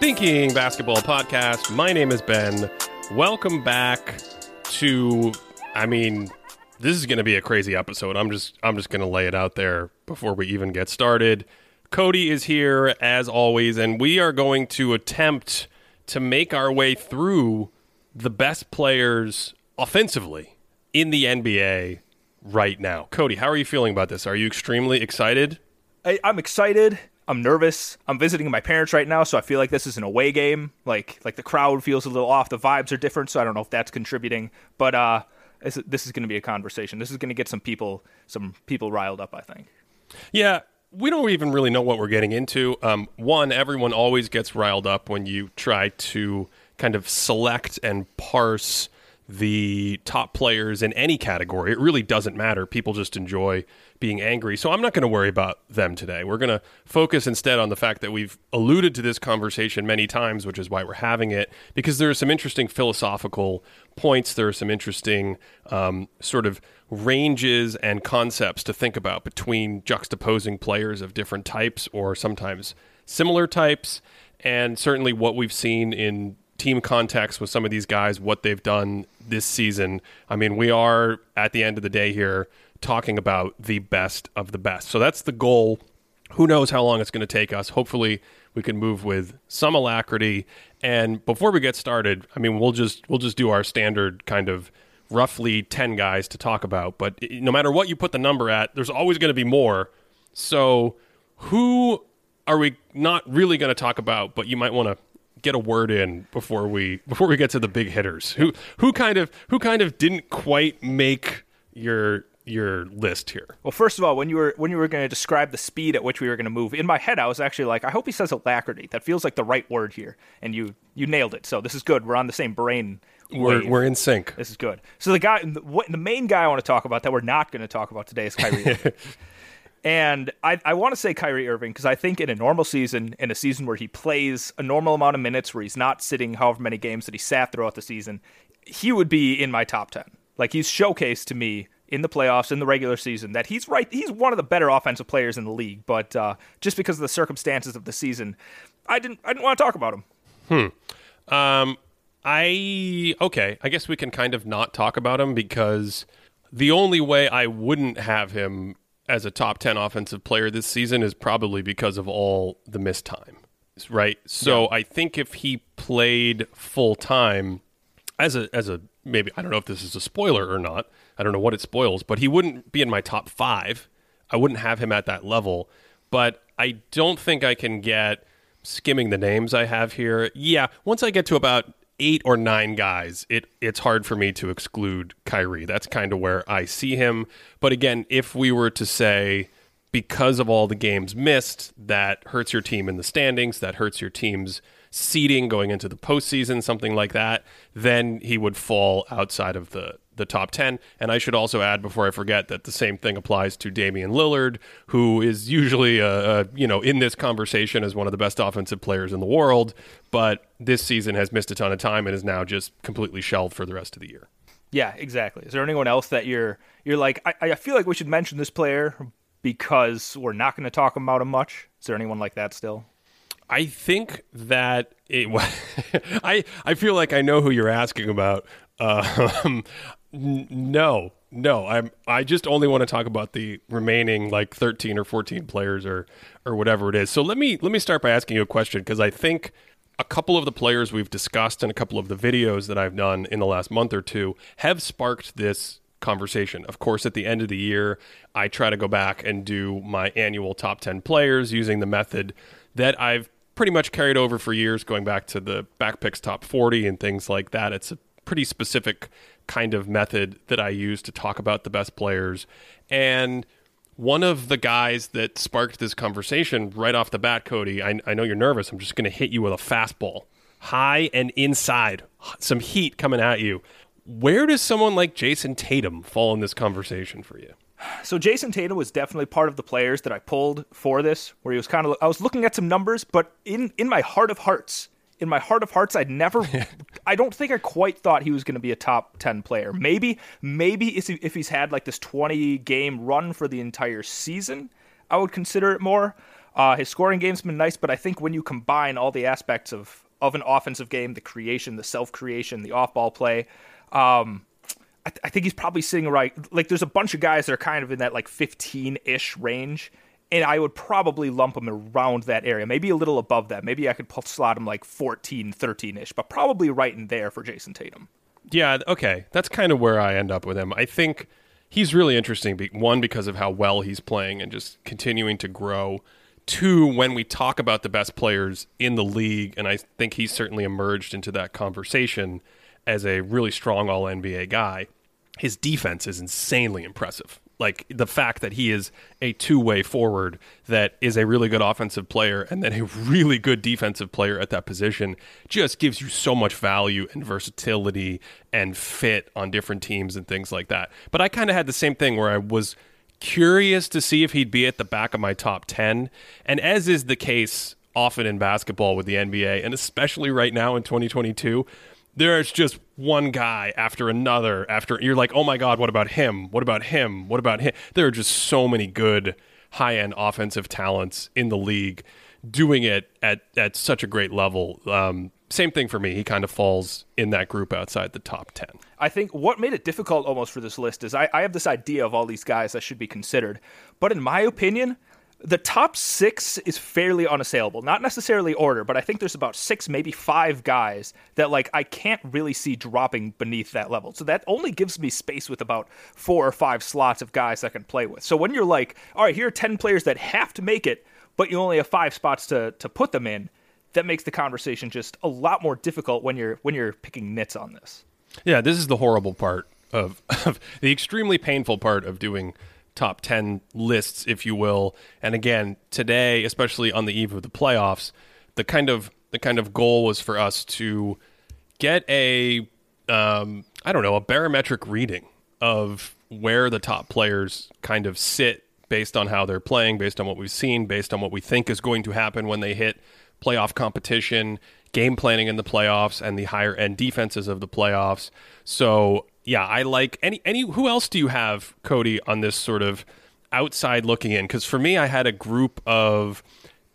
Thinking Basketball Podcast. My name is Ben. Welcome back to I mean, this is going to be a crazy episode. I'm just I'm just going to lay it out there before we even get started. Cody is here as always and we are going to attempt to make our way through the best players offensively in the NBA right now. Cody, how are you feeling about this? Are you extremely excited? I, I'm excited. I'm nervous. I'm visiting my parents right now, so I feel like this is an away game. Like like the crowd feels a little off. The vibes are different, so I don't know if that's contributing. But uh, this, this is going to be a conversation. This is going to get some people some people riled up. I think. Yeah, we don't even really know what we're getting into. Um, one, everyone always gets riled up when you try to kind of select and parse the top players in any category. It really doesn't matter. People just enjoy being angry. So I'm not going to worry about them today. We're going to focus instead on the fact that we've alluded to this conversation many times, which is why we're having it, because there are some interesting philosophical points. There are some interesting um, sort of ranges and concepts to think about between juxtaposing players of different types or sometimes similar types. And certainly what we've seen in team context with some of these guys, what they've done this season. I mean, we are at the end of the day here talking about the best of the best. So that's the goal. Who knows how long it's going to take us? Hopefully, we can move with some alacrity. And before we get started, I mean, we'll just we'll just do our standard kind of roughly 10 guys to talk about, but eh, no matter what you put the number at, there's always going to be more. So, who are we not really going to talk about, but you might want to get a word in before we before we get to the big hitters. Who who kind of who kind of didn't quite make your your list here? Well, first of all, when you were when you were going to describe the speed at which we were going to move, in my head I was actually like, I hope he says alacrity. That feels like the right word here, and you you nailed it. So this is good. We're on the same brain. We're we're in sync. This is good. So the guy, the, the main guy I want to talk about that we're not going to talk about today is Kyrie. And I, I want to say Kyrie Irving because I think in a normal season, in a season where he plays a normal amount of minutes, where he's not sitting however many games that he sat throughout the season, he would be in my top 10. Like he's showcased to me in the playoffs, in the regular season, that he's right. He's one of the better offensive players in the league. But uh, just because of the circumstances of the season, I didn't, I didn't want to talk about him. Hmm. Um, I, okay. I guess we can kind of not talk about him because the only way I wouldn't have him as a top 10 offensive player this season is probably because of all the missed time, right? So yeah. I think if he played full time as a as a maybe I don't know if this is a spoiler or not. I don't know what it spoils, but he wouldn't be in my top 5. I wouldn't have him at that level, but I don't think I can get skimming the names I have here. Yeah, once I get to about eight or nine guys, it it's hard for me to exclude Kyrie. That's kind of where I see him. But again, if we were to say because of all the games missed, that hurts your team in the standings, that hurts your team's seeding going into the postseason, something like that, then he would fall outside of the the top 10. And I should also add before I forget that the same thing applies to Damian Lillard, who is usually, uh, you know, in this conversation as one of the best offensive players in the world, but this season has missed a ton of time and is now just completely shelved for the rest of the year. Yeah, exactly. Is there anyone else that you're you're like I, I feel like we should mention this player because we're not going to talk about him much? Is there anyone like that still? I think that it, I I feel like I know who you're asking about. Um, no, no. I'm. I just only want to talk about the remaining like 13 or 14 players or or whatever it is. So let me let me start by asking you a question because I think a couple of the players we've discussed and a couple of the videos that I've done in the last month or two have sparked this conversation. Of course, at the end of the year, I try to go back and do my annual top 10 players using the method that I've pretty much carried over for years, going back to the Backpicks top 40 and things like that. It's a pretty specific kind of method that I use to talk about the best players. And one of the guys that sparked this conversation right off the bat, Cody, I, I know you're nervous. I'm just going to hit you with a fastball, high and inside, some heat coming at you. Where does someone like Jayson Tatum fall in this conversation for you? So Jayson Tatum was definitely part of the players that I pulled for this, where he was kind of. I was looking at some numbers, but in in my heart of hearts, in my heart of hearts, I'd never, I don't think I quite thought he was going to be a top 10 player. Maybe, maybe if he's had like this 20 game run for the entire season, I would consider it more. Uh, his scoring game's been nice, but I think when you combine all the aspects of of an offensive game, the creation, the self creation, the off ball play, um, I, th- I, think he's probably sitting right. Like, there's a bunch of guys that are kind of in that like 15 ish range, and I would probably lump him around that area, maybe a little above that. Maybe I could slot him like 14, 13 ish, but probably right in there for Jayson Tatum. Yeah, okay. That's kind of where I end up with him. I think he's really interesting. One, because of how well he's playing and just continuing to grow. Two, when we talk about the best players in the league, and I think he's certainly emerged into that conversation as a really strong All NBA guy, his defense is insanely impressive like the fact that he is a two-way forward that is a really good offensive player and then a really good defensive player at that position just gives you so much value and versatility and fit on different teams and things like that. But I kind of had the same thing where I was curious to see if he'd be at the back of my top 10 and as is the case often in basketball with the NBA and especially right now in 2022 there's just one guy after another after you're like oh my god what about him? What about him? What about him there are just so many good high-end offensive talents in the league doing it at at such a great level. Um, same thing for me. He kind of falls in that group outside the top 10 i think what made it difficult almost for this list is I, I have this idea of all these guys that should be considered. But in my opinion the top six is fairly unassailable. Not necessarily order, but I think there's about six, maybe five guys that like I can't really see dropping beneath that level. So that only gives me space with about four or five slots of guys I can play with. So when you're like, all right, here are ten players that have to make it, but you only have five spots to to put them in, that makes the conversation just a lot more difficult when you're when you're picking nits on this. Yeah, this is the horrible part of, of the extremely painful part of doing top 10 lists, if you will. And again, today, especially on the eve of the playoffs, the kind of the kind of goal was for us to get a um, I don't know a barometric reading of where the top players kind of sit based on how they're playing, based on what we've seen, based on what we think is going to happen when they hit playoff competition, game planning in the playoffs, and the higher end defenses of the playoffs. So yeah, I like any any. Who else do you have, Cody, on this sort of outside looking in? Because for me, I had a group of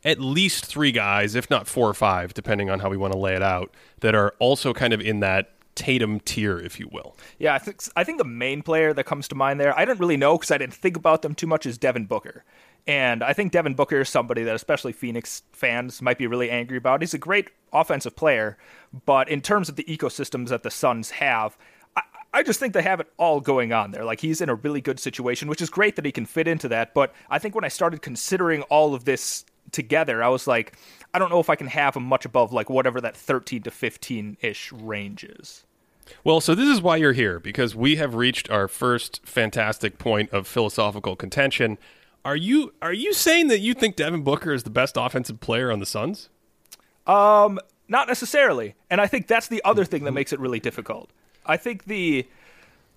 at least three guys, if not four or five, depending on how we want to lay it out, that are also kind of in that Tatum tier, if you will. Yeah, I think I think the main player that comes to mind there, I didn't really know because I didn't think about them too much, is Devin Booker. And I think Devin Booker is somebody that especially Phoenix fans might be really angry about. He's a great offensive player, but in terms of the ecosystems that the Suns have, I just think they have it all going on there. Like he's in a really good situation, which is great that he can fit into that. But I think when I started considering all of this together, I was like, I don't know if I can have him much above like whatever that 13 to 15 ish range is. Well, so this is why you're here because we have reached our first fantastic point of philosophical contention. Are you are you saying that you think Devin Booker is the best offensive player on the Suns? Um, not necessarily. And I think that's the other thing that makes it really difficult. I think the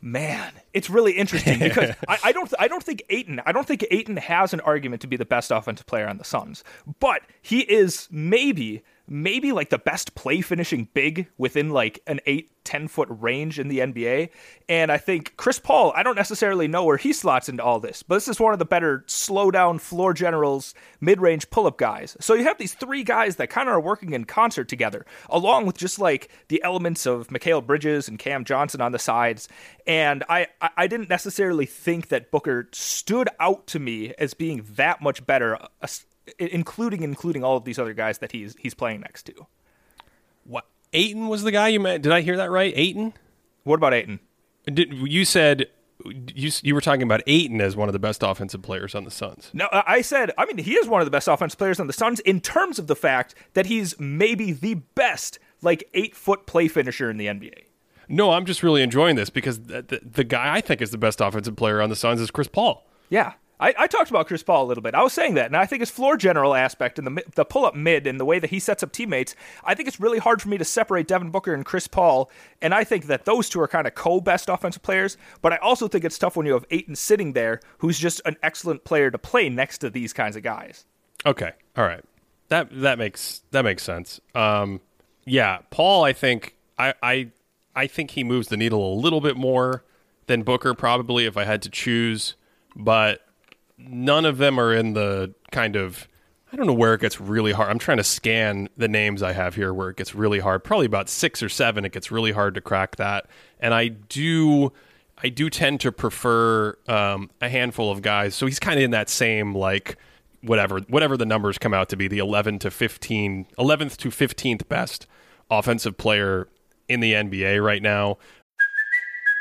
man, it's really interesting because I, I, don't I don't think Ayton I don't think Ayton has an argument to be the best offensive player on the Suns, but he is maybe maybe like the best play finishing big within like an 8 10 foot range in the NBA. And I think Chris Paul, I don't necessarily know where he slots into all this, but this is one of the better slow down floor generals, mid range pull up guys. So you have these three guys that kind of are working in concert together, along with just like the elements of Mikal Bridges and Cam Johnson on the sides. And I, I didn't necessarily think that Booker stood out to me as being that much better, including including all of these other guys that he's he's playing next to. What Ayton was the guy you met? Did I hear that right? Ayton. What about Ayton? Did you said you you were talking about Ayton as one of the best offensive players on the Suns? No, I said I mean he is one of the best offensive players on the Suns in terms of the fact that he's maybe the best like eight foot play finisher in the NBA. No, I'm just really enjoying this because the, the, the guy I think is the best offensive player on the Suns is Chris Paul. Yeah, I, I, talked about Chris Paul a little bit. I was saying that, and I think his floor general aspect and the the pull up mid and the way that he sets up teammates, I think it's really hard for me to separate Devin Booker and Chris Paul. And I think that those two are kind of co best offensive players. But I also think it's tough when you have Ayton sitting there, who's just an excellent player to play next to these kinds of guys. Okay, all right, that that makes that makes sense. Um, yeah, Paul, I think I I I think he moves the needle a little bit more than Booker probably if I had to choose, but none of them are in the kind of I don't know where it gets really hard. I'm trying to scan the names I have here where it gets really hard. Probably about six or seven. It gets really hard to crack that. And I do, I do tend to prefer um, a handful of guys. So he's kind of in that same like whatever whatever the numbers come out to be the 11 to 15 11th to 15th best offensive player in the NBA right now.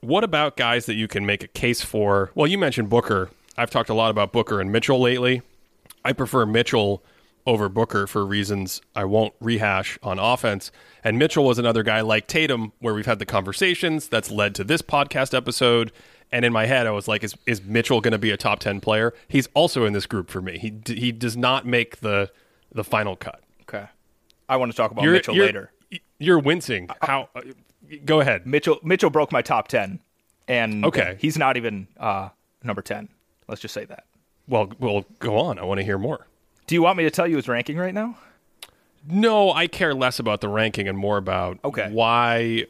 What about guys that you can make a case for? Well, you mentioned Booker. I've talked a lot about Booker and Mitchell lately. I prefer Mitchell over Booker for reasons I won't rehash on offense. And Mitchell was another guy like Tatum, where we've had the conversations that's led to this podcast episode. And in my head, I was like, is, is Mitchell going to be a top 10 player? He's also in this group for me. He, d- he does not make the, the final cut. Okay. I want to talk about Mitchell you're, later. You're wincing. How? Go ahead. Mitchell Mitchell broke my top 10 and Okay. he's not even uh, number 10. Let's just say that. Well, well, go on. I want to hear more. Do you want me to tell you his ranking right now? No, I care less about the ranking and more about Okay. why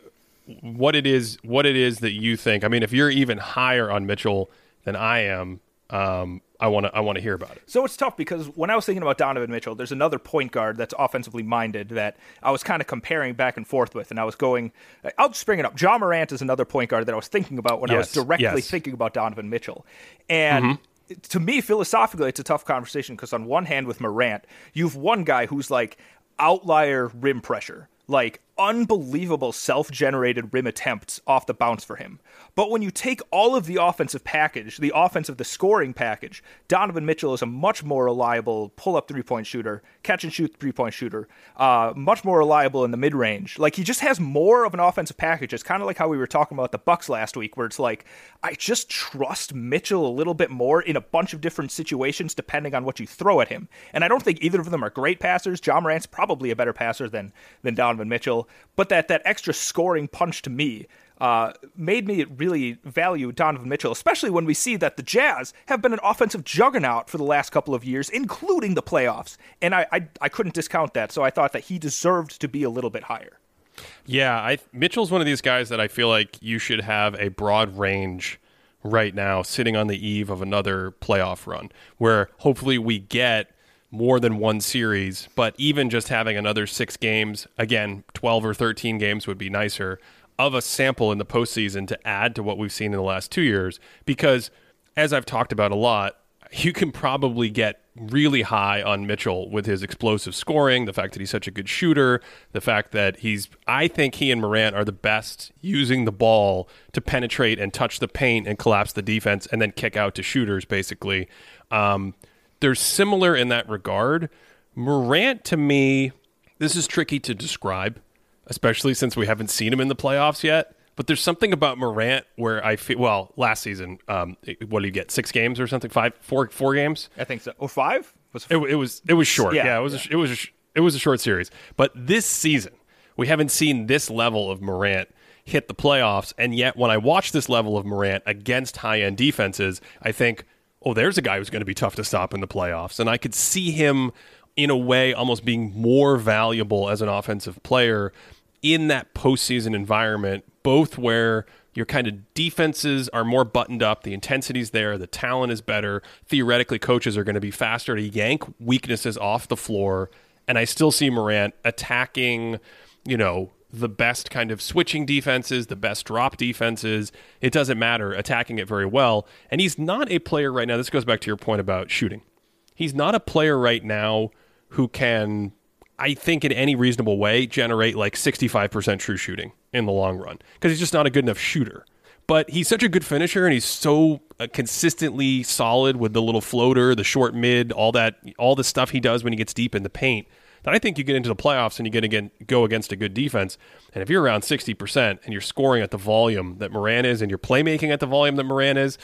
what it is what it is that you think. I mean, if you're even higher on Mitchell than I am, um, I want to I want to hear about it. So it's tough because when I was thinking about Donovan Mitchell, there's another point guard that's offensively minded that I was kind of comparing back and forth with, and I was going. I'll just bring it up. Ja Morant is another point guard that I was thinking about when I was directly yes. thinking about Donovan Mitchell, and. Mm-hmm. To me, philosophically, it's a tough conversation because on one hand, with Morant, you've one guy who's like outlier rim pressure, like unbelievable self-generated rim attempts off the bounce for him. But when you take all of the offensive package, the offensive, the scoring package, Donovan Mitchell is a much more reliable pull-up three-point shooter, catch and shoot three-point shooter, uh, much more reliable in the mid-range. Like he just has more of an offensive package. It's kind of like how we were talking about the Bucks last week, where it's like I just trust Mitchell a little bit more in a bunch of different situations depending on what you throw at him. And I don't think either of them are great passers. Ja Morant's probably a better passer than than Donovan Mitchell, but that that extra scoring punch to me uh, made me really value Donovan Mitchell, especially when we see that the Jazz have been an offensive juggernaut for the last couple of years, including the playoffs. And I, I, I couldn't discount that, so I thought that he deserved to be a little bit higher. Yeah, I Mitchell's one of these guys that I feel like you should have a broad range right now, sitting on the eve of another playoff run, where hopefully we get more than one series. But even just having another six games, again, twelve or thirteen games would be nicer of a sample in the postseason to add to what we've seen in the last two years. Because as I've talked about a lot, you can probably get really high on Mitchell with his explosive scoring, the fact that he's such a good shooter, the fact that he's I think he and Morant are the best using the ball to penetrate and touch the paint and collapse the defense and then kick out to shooters basically. Um, they're similar in that regard. Morant to me, this is tricky to describe, especially since we haven't seen him in the playoffs yet. But there's something about Morant where I feel well last season. Um, what did he get? Six games or something? Five, four, four games? I think so. Or five? Was It, it was it was short. Yeah, Yeah, it was A, it was a, it was a short series. But this season, we haven't seen this level of Morant hit the playoffs, and yet when I watch this level of Morant against high end defenses, I think, oh, there's a guy who's going to be tough to stop in the playoffs, and I could see him in a way almost being more valuable as an offensive player in that postseason environment, both where your kind of defenses are more buttoned up, the intensity's there, the talent is better. Theoretically, coaches are going to be faster to yank weaknesses off the floor. And I still see Morant attacking, you know, the best kind of switching defenses, the best drop defenses. It doesn't matter, attacking it very well. And he's not a player right now. This goes back to your point about shooting. He's not a player right now who can I think in any reasonable way generate like 65% true shooting in the long run because he's just not a good enough shooter. But he's such a good finisher and he's so uh, consistently solid with the little floater, the short mid, all that all the stuff he does when he gets deep in the paint. That I think you get into the playoffs and you get again go against a good defense. And if you're around 60% and you're scoring at the volume that Morant is and you're playmaking at the volume that Morant is,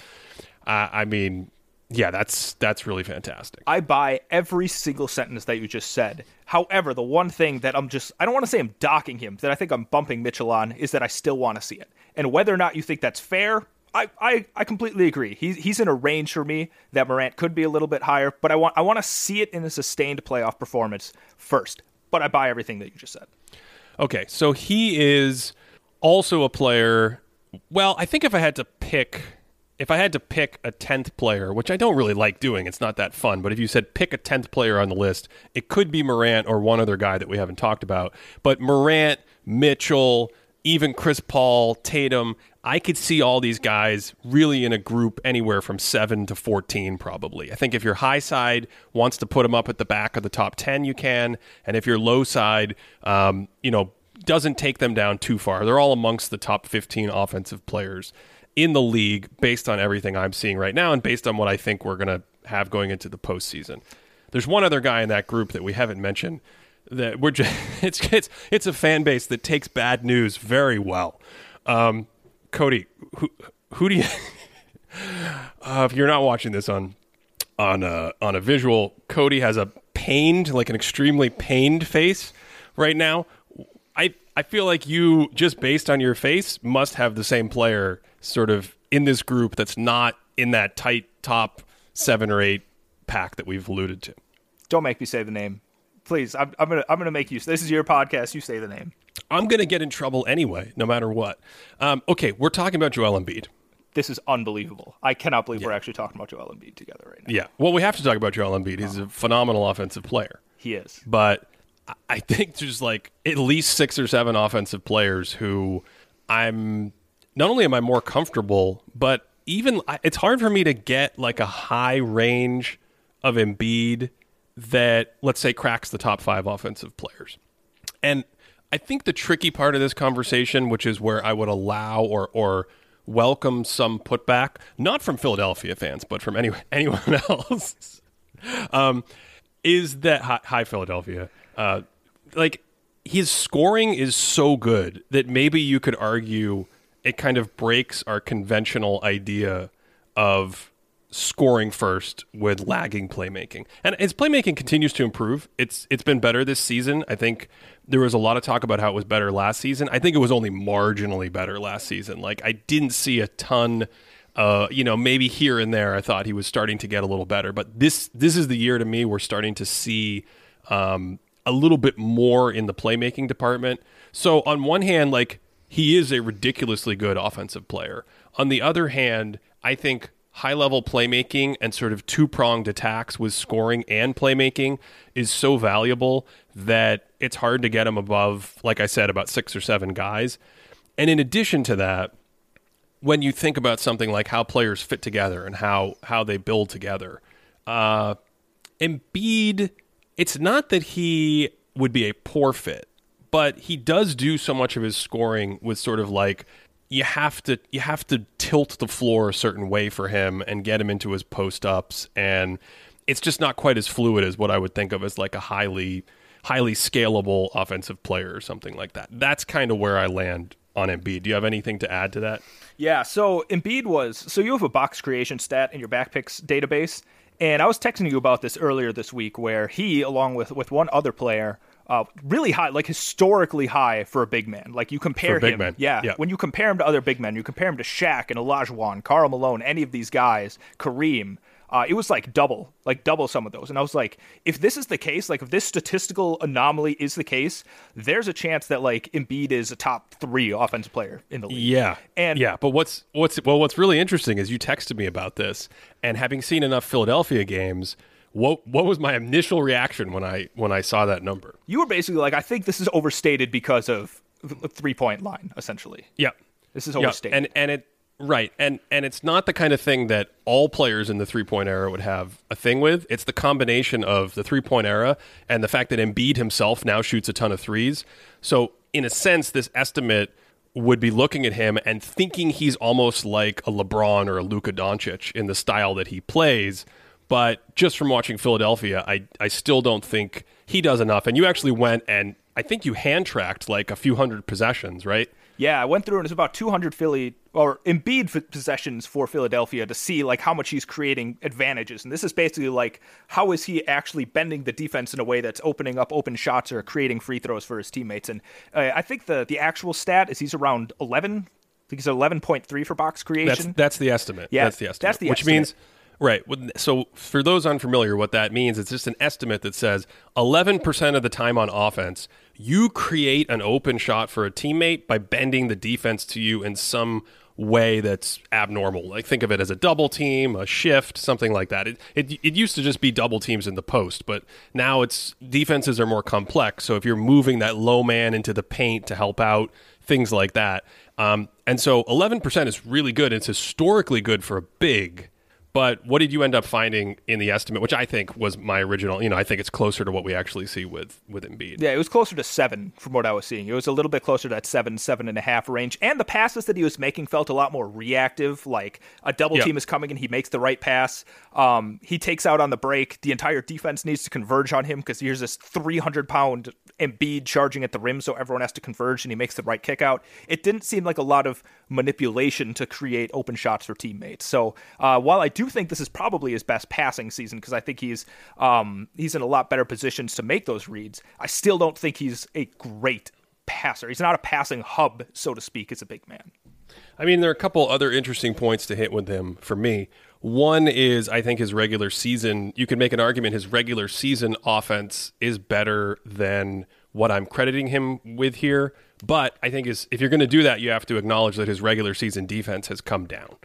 uh, I mean, Yeah, that's that's really fantastic. I buy every single sentence that you just said. However, the one thing that I'm just I don't want to say I'm docking him, that I think I'm bumping Mitchell on is that I still want to see it. And whether or not you think that's fair, I, I, I completely agree. He's he's in a range for me that Morant could be a little bit higher, but I want I want to see it in a sustained playoff performance first. But I buy everything that you just said. Okay, so he is also a player. Well, I think if I had to pick if I had to pick a 10th player, which I don't really like doing, it's not that fun, but if you said pick a 10th player on the list, it could be Morant or one other guy that we haven't talked about. But Morant, Mitchell, even Chris Paul, Tatum, I could see all these guys really in a group anywhere from 7 to 14 probably. I think if your high side wants to put them up at the back of the top 10, you can, and if your low side um, you know, doesn't take them down too far. They're all amongst the top 15 offensive players in the league based on everything I'm seeing right now and based on what I think we're going to have going into the postseason. There's one other guy in that group that we haven't mentioned that we're just it's it's it's a fan base that takes bad news very well. Um, Cody, who who do you? uh, if you're not watching this on on a on a visual, Cody has a pained, like an extremely pained face right now. I I feel like you just based on your face must have the same player sort of in this group that's not in that tight top seven or eight pack that we've alluded to. Don't make me say the name, please. I'm, I'm gonna I'm gonna make you. This is your podcast. You say the name. I'm gonna get in trouble anyway, no matter what. Um, okay, we're talking about Joel Embiid. This is unbelievable. I cannot believe we're actually talking about Joel Embiid together right now. Yeah, well, we have to talk about Joel Embiid. He's a phenomenal offensive player. He is. but I- I think there's like at least six or seven offensive players who I'm not only am I more comfortable, but even it's hard for me to get like a high range of Embiid that let's say cracks the top five offensive players. And I think the tricky part of this conversation, which is where I would allow or or welcome some putback, not from Philadelphia fans, but from any, anyone else, um, is that hi, hi Philadelphia? Uh, like his scoring is so good that maybe you could argue it kind of breaks our conventional idea of scoring first with lagging playmaking. And his playmaking continues to improve. It's it's been better this season. I think there was a lot of talk about how it was better last season. I think it was only marginally better last season. Like I didn't see a ton uh, you know, maybe here and there I thought he was starting to get a little better, but this this is the year to me we're starting to see um, a little bit more in the playmaking department. So on one hand, like he is a ridiculously good offensive player. On the other hand, I think high level playmaking and sort of two pronged attacks with scoring and playmaking is so valuable that it's hard to get him above, like I said, about six or seven guys. And in addition to that, when you think about something like how players fit together and how how they build together, uh, Embiid, it's not that he would be a poor fit, but he does do so much of his scoring with sort of like you have to you have to tilt the floor a certain way for him and get him into his post ups and it's just not quite as fluid as what I would think of as like a highly highly scalable offensive player or something like that. That's kind of where I land on Embiid. Do you have anything to add to that? Yeah, so Embiid was so you have a box creation stat in your backpicks database, and I was texting you about this earlier this week, where he, along with with one other player, uh, really high, like historically high for a big man. Like you compare him, man. Yeah, Yeah. when you compare him to other big men, you compare him to Shaq and Olajuwon, Karl Malone, any of these guys, Kareem. Uh, it was like double, like double some of those. And I was like, if this is the case, like if this statistical anomaly is the case, there's a chance that like Embiid is a top three offensive player in the league. Yeah, And- yeah, but what's what's well, what's really interesting is you texted me about this, and having seen enough Philadelphia games, what what was my initial reaction when I when I saw that number? You were basically like, I think this is overstated because of the three point line, essentially. Yeah, This is yeah, overstated. and and it right, and and it's not the kind of thing that all players in the three point era would have a thing with. It's the combination of the three point era and the fact that Embiid himself now shoots a ton of threes. So in a sense, this estimate would be looking at him and thinking he's almost like a LeBron or a Luka Doncic in the style that he plays. But just from watching Philadelphia, I I still don't think he does enough. And you actually went and I think you hand tracked like a few hundred possessions, right? Yeah, I went through and it's about 200 Philly or Embiid possessions for Philadelphia to see like how much he's creating advantages. And this is basically like how is he actually bending the defense in a way that's opening up open shots or creating free throws for his teammates. And uh, I think the the actual stat is he's around 11. I think he's 11.3 for box creation. That's that's the estimate. Yeah, that's the estimate. that's the estimate. which estimate. means right. So for those unfamiliar, what that means it's just an estimate that says 11 percent of the time on offense, you create an open shot for a teammate by bending the defense to you in some way that's abnormal. Like think of it as a double team, a shift, something like that. It, it it used to just be double teams in the post, but now it's defenses are more complex. So if you're moving that low man into the paint to help out, things like that. Um, and so 11% is really good. It's historically good for a big. But what did you end up finding in the estimate, which I think was my original? You know, I think it's closer to what we actually see with with Embiid. Yeah, it was closer to seven from what I was seeing. It was a little bit closer to that seven, seven and a half range. And the passes that he was making felt a lot more reactive. Like a double Yep. team is coming and he makes the right pass. Um, he takes out on the break. The entire defense needs to converge on him because here's this 300 pound Embiid charging at the rim, so everyone has to converge and he makes the right kick out. It didn't seem like a lot of manipulation to create open shots for teammates. So uh, while I do think this is probably his best passing season because I think he's um, he's in a lot better positions to make those reads, I still don't think he's a great passer. He's not a passing hub, so to speak, as a big man. I mean, there are a couple other interesting points to hit with him for me. One is I think his regular season, you could make an argument his regular season offense is better than what I'm crediting him with here. But I think is if you're going to do that, you have to acknowledge that his regular season defense has come down.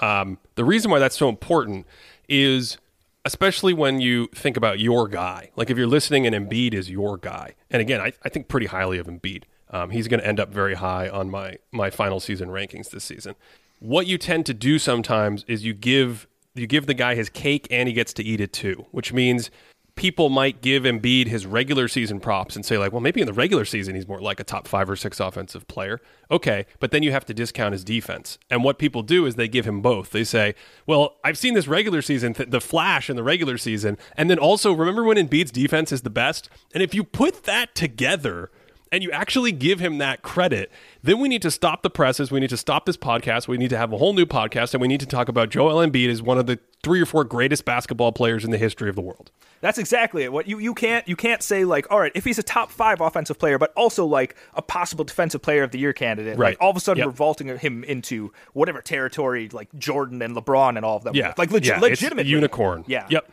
Um, the reason why that's so important is especially when you think about your guy. Like if you're listening and Embiid is your guy. And again, I, I think pretty highly of Embiid. Um, he's going to end up very high on my my final season rankings this season. What you tend to do sometimes is you give you give the guy his cake and he gets to eat it too, which means people might give Embiid his regular season props and say like, well, maybe in the regular season he's more like a top 5 or 6 offensive player. Okay, but then you have to discount his defense. And what people do is they give him both. They say, "Well, I've seen this regular season th- the flash in the regular season, and then also remember when Embiid's defense is the best?" And if you put that together, and you actually give him that credit, then we need to stop the presses. We need to stop this podcast. We need to have a whole new podcast, and we need to talk about Joel Embiid as one of the three or four greatest basketball players in the history of the world. That's exactly it. What you, you can't you can't say like, all right, if he's a top five offensive player, but also like a possible defensive player of the year candidate, Right. Like all of a sudden Yep. we're vaulting him into whatever territory like Jordan and LeBron and all of them. Yeah, like legit, yeah, it's legitimately unicorn. Yeah. Yep.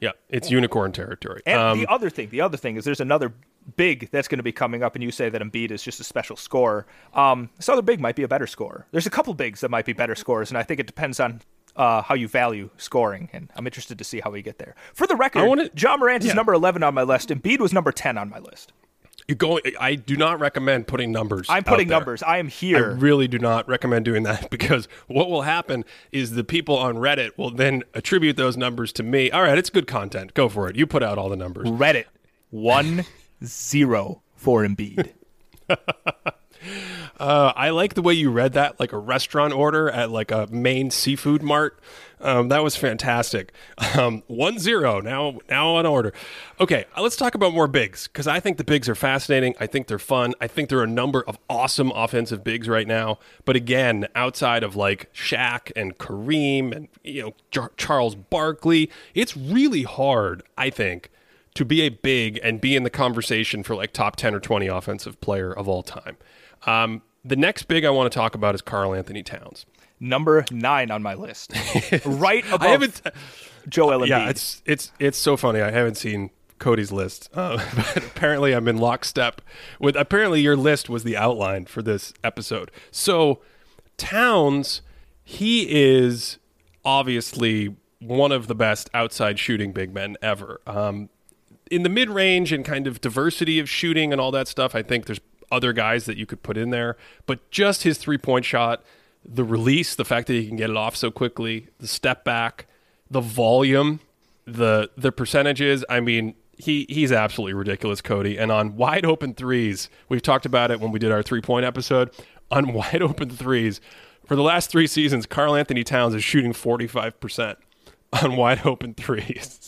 Yep. It's unicorn territory. And Um, the other thing, the other thing is there's another big that's going to be coming up, and you say that Embiid is just a special scorer. Um, this other big might be a better scorer. There's a couple bigs that might be better scorers, and I think it depends on uh, how you value scoring, and I'm interested to see how we get there. For the record, wanna- Ja Morant is yeah. number 11 on my list. Embiid was number 10 on my list. You go. I do not recommend putting numbers. I'm putting numbers. I am here. I really do not recommend doing that because what will happen is the people on Reddit will then attribute those numbers to me. All right, it's good content. Go for it. You put out all the numbers. Reddit one zero for Embiid. Uh, I like the way you read that, like a restaurant order at like a main seafood mart. Um, that was fantastic. Um, one zero now, now on order. Okay, uh, let's talk about more bigs because I think the bigs are fascinating. I think they're fun. I think there are a number of awesome offensive bigs right now. But again, outside of like Shaq and Kareem and you know Jar- Charles Barkley, it's really hard. I think to be a big and be in the conversation for like top 10 or 20 offensive player of all time. Um, the next big I want to talk about is Karl-Anthony Towns. Number nine on my list, right above I haven't. Joel Embiid. Yeah, it's it's it's so funny. I haven't seen Cody's list, uh, but apparently I'm in lockstep with. Apparently, your list was the outline for this episode. So Towns, he is obviously one of the best outside shooting big men ever. Um, in the mid range and kind of diversity of shooting and all that stuff, I think there's other guys that you could put in there. But just his three point shot, the release, the fact that he can get it off so quickly, the step back, the volume, the the percentages. I mean, he he's absolutely ridiculous, Cody. And on wide open threes, we've talked about it when we did our three point episode. On wide open threes, for the last three seasons, Karl-Anthony Towns is shooting forty five percent on wide open threes.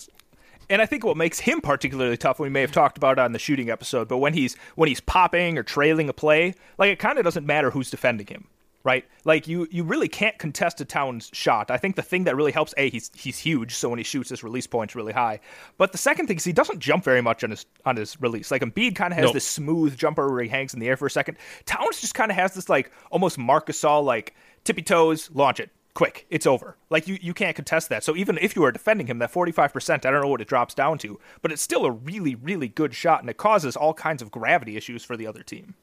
And I think what makes him particularly tough, we may have talked about it on the shooting episode, but when he's when he's popping or trailing a play, like it kind of doesn't matter who's defending him, right? Like you you really can't contest a Towns shot. I think the thing that really helps, a he's he's huge, so when he shoots, his release point's really high. But the second thing is he doesn't jump very much on his on his release. Like Embiid kind of has Nope. this smooth jumper where he hangs in the air for a second. Towns just kind of has this like almost Marc Gasol like tippy toes, launch it. Quick, it's over. Like you, you can't contest that. So even if you are defending him, that forty five percent, I don't know what it drops down to, but it's still a really, really good shot, and it causes all kinds of gravity issues for the other team.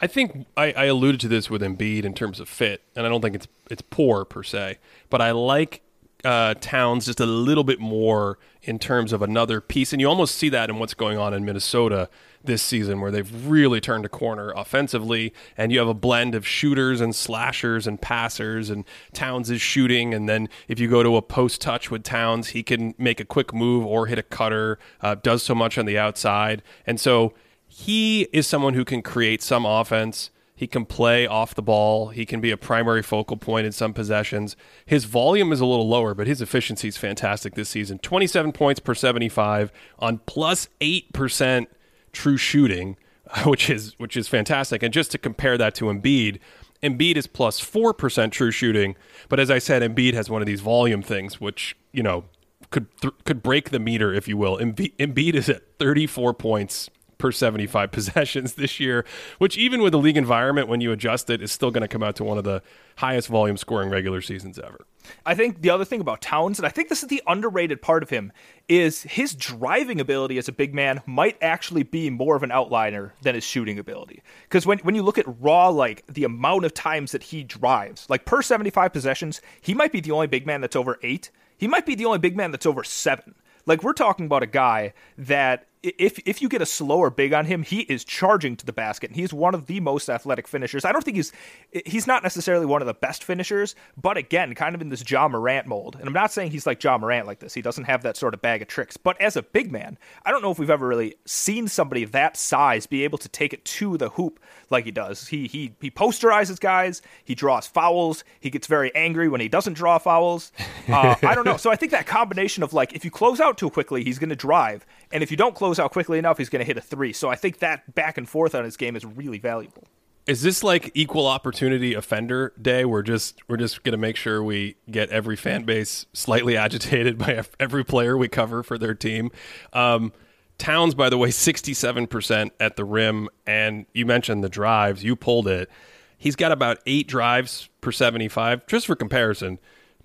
I think I, I alluded to this with Embiid in terms of fit, and I don't think it's it's poor per se, but I like uh, Towns just a little bit more in terms of another piece, and you almost see that in what's going on in Minnesota this season, where they've really turned a corner offensively, and you have a blend of shooters and slashers and passers, and Towns is shooting, and then if you go to a post touch with Towns, he can make a quick move or hit a cutter, uh, does so much on the outside, and so he is someone who can create some offense. He can play off the ball. He can be a primary focal point in some possessions. His volume is a little lower, but his efficiency is fantastic this season. 27 points per 75 on plus 8% true shooting, which is which is fantastic. And just to compare that to Embiid, Embiid is plus 4% true shooting, but as I said Embiid has one of these volume things which, you know, could th- could break the meter if you will. Embiid, Embiid is at 34 points per 75 possessions this year, which even with the league environment, when you adjust it, is still going to come out to one of the highest volume scoring regular seasons ever. I think the other thing about Towns, and I think this is the underrated part of him, is his driving ability as a big man might actually be more of an outliner than his shooting ability. Because when, when you look at raw, like the amount of times that he drives, like per 75 possessions, he might be the only big man that's over eight. He might be the only big man that's over seven. Like we're talking about a guy that if if you get a slower big on him, he is charging to the basket. And he's one of the most athletic finishers. I don't think he's he's not necessarily one of the best finishers, but again, kind of in this Ja Morant mold. And I'm not saying he's like Ja Morant like this. He doesn't have that sort of bag of tricks. But as a big man, I don't know if we've ever really seen somebody that size be able to take it to the hoop like he does. He he he posterizes guys. He draws fouls. He gets very angry when he doesn't draw fouls. Uh, I don't know. So I think that combination of like if you close out too quickly, he's going to drive, and if you don't close out quickly enough, he's going to hit a three. So I think that back and forth on his game is really valuable. Is this like equal opportunity offender day? We're just we're just going to make sure we get every fan base slightly agitated by every player we cover for their team. Um, Towns, by the way, sixty-seven percent at the rim, and you mentioned the drives. You pulled it. He's got about eight drives per seventy-five. Just for comparison,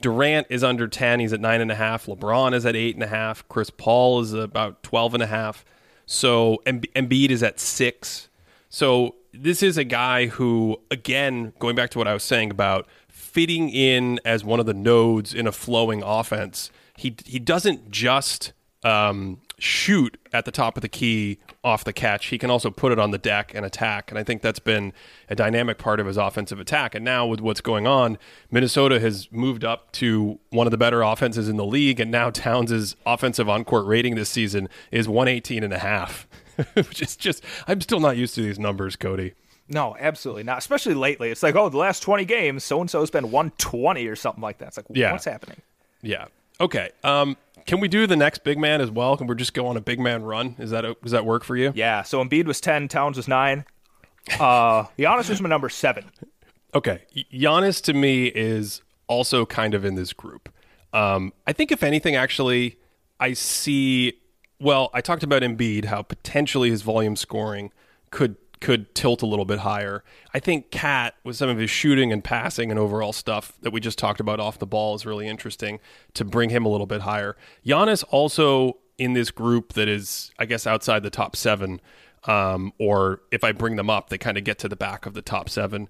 Durant is under ten. He's at nine and a half. LeBron is at eight and a half. Chris Paul is about twelve and a half. So Embi- Embiid is at six. So this is a guy who, again, going back to what I was saying about fitting in as one of the nodes in a flowing offense. He he doesn't just um, shoot at the top of the key off the catch. He can also put it on the deck and attack. And I think that's been a dynamic part of his offensive attack. And now with what's going on, Minnesota has moved up to one of the better offenses in the league. And now Towns' offensive on court rating this season is 118 and a half, which is just, I'm still not used to these numbers, Cody. No, absolutely not. Especially lately, it's like, oh, the last twenty games, so and so's been one twenty or something like that. It's like, Yeah. what's happening? Yeah. Okay. Um, can we do the next big man as well? Can we just go on a big man run? Is that does that work for you? Yeah. So Embiid was ten, Towns was nine. Uh, Giannis was my number seven. Okay. Giannis to me is also kind of in this group. Um, I think if anything, actually, I see. Well, I talked about Embiid, how potentially his volume scoring could could tilt a little bit higher. I think KAT with some of his shooting and passing and overall stuff that we just talked about off the ball is really interesting to bring him a little bit higher. Giannis also in this group that is, I guess, outside the top seven. Um, or if I bring them up, they kind of get to the back of the top seven.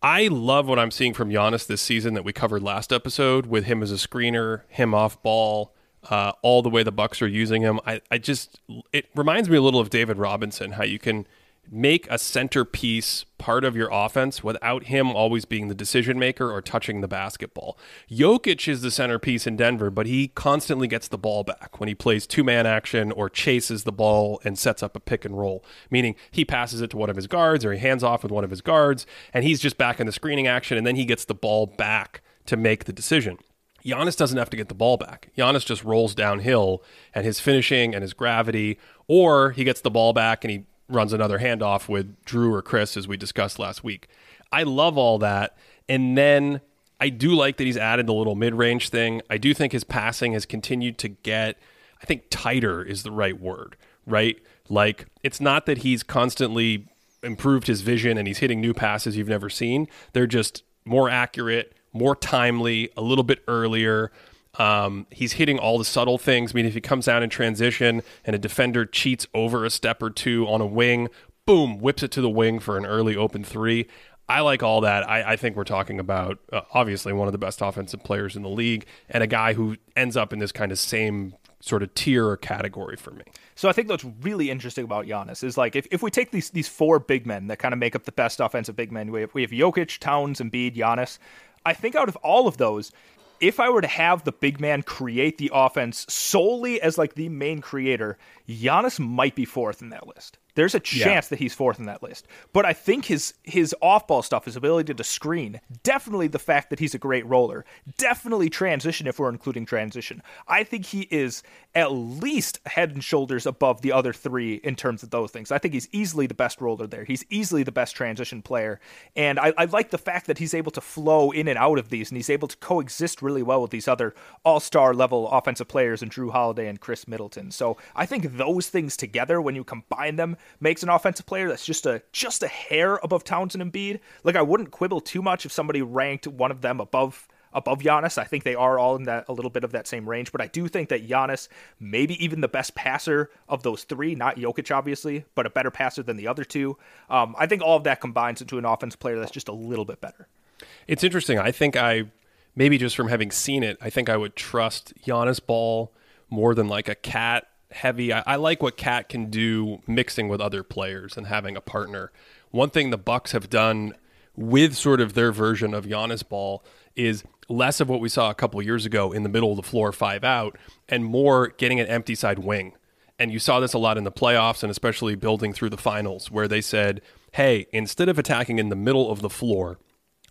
I love what I'm seeing from Giannis this season that we covered last episode with him as a screener, him off ball, uh, all the way the Bucks are using him. I, I just it reminds me a little of David Robinson, how you can make a centerpiece part of your offense without him always being the decision maker or touching the basketball. Jokic is the centerpiece in Denver, but he constantly gets the ball back when he plays two man action or chases the ball and sets up a pick and roll, meaning he passes it to one of his guards or he hands off with one of his guards and he's just back in the screening action and then he gets the ball back to make the decision. Giannis doesn't have to get the ball back. Giannis just rolls downhill and his finishing and his gravity, or he gets the ball back and he runs another handoff with Jrue or Khris, as we discussed last week. I love all that. And then I do like that he's added the little mid range thing. I do think his passing has continued to get, I think tighter is the right word, right? Like, it's not that he's constantly improved his vision and he's hitting new passes you've never seen. They're just more accurate, more timely, a little bit earlier. Um, he's hitting all the subtle things. I mean, if he comes down in transition and a defender cheats over a step or two on a wing, boom, whips it to the wing for an early open three. I like all that. I, I think we're talking about uh, obviously one of the best offensive players in the league and a guy who ends up in this kind of same sort of tier or category for me. So I think what's really interesting about Giannis is like if, if we take these these four big men that kind of make up the best offensive big men, we have, we have Jokic, Towns, Embiid, Giannis. I think out of all of those, if I were to have the big man create the offense solely as like the main creator, Giannis might be fourth in that list. There's a chance yeah. that he's fourth in that list. But I think his his off ball stuff, his ability to screen, definitely the fact that he's a great roller, definitely transition if we're including transition. I think he is at least head and shoulders above the other three in terms of those things. I think he's easily the best roller there. He's easily the best transition player. And I, I like the fact that he's able to flow in and out of these and he's able to coexist really well with these other all star level offensive players and Jrue Holiday and Khris Middleton. So I think those things together, when you combine them, makes an offensive player that's just a just a hair above Towns and Embiid. Like I wouldn't quibble too much if somebody ranked one of them above above Giannis. I think they are all in that a little bit of that same range, but I do think that Giannis, maybe even the best passer of those three, not Jokic obviously, but a better passer than the other two. Um, I think all of that combines into an offensive player that's just a little bit better. It's interesting. I think I maybe just from having seen it, I think I would trust Giannis ball more than like a KAT heavy. I, I, like what KAT can do mixing with other players and having a partner. One thing the Bucks have done with sort of their version of Giannis ball is less of what we saw a couple years ago in the middle of the floor, five out, and more getting an empty side wing. And you saw this a lot in the playoffs and especially building through the finals, where they said, hey, instead of attacking in the middle of the floor,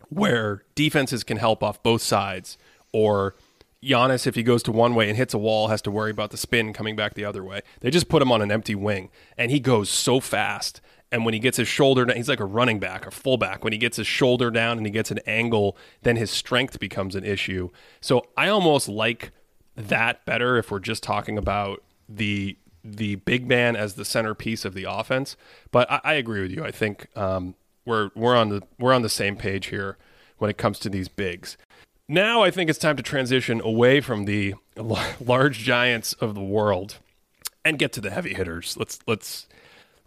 where defenses can help off both sides, or Giannis, if he goes to one way and hits a wall, has to worry about the spin coming back the other way. They just put him on an empty wing, and he goes so fast. And when he gets his shoulder down, he's like a running back or fullback. When he gets his shoulder down and he gets an angle, then his strength becomes an issue. So I almost like that better if we're just talking about the the big man as the centerpiece of the offense. But I, I agree with you. I think um, we're we're on the we're on the same page here when it comes to these bigs. Now I think it's time to transition away from the large giants of the world and get to the heavy hitters. Let's let's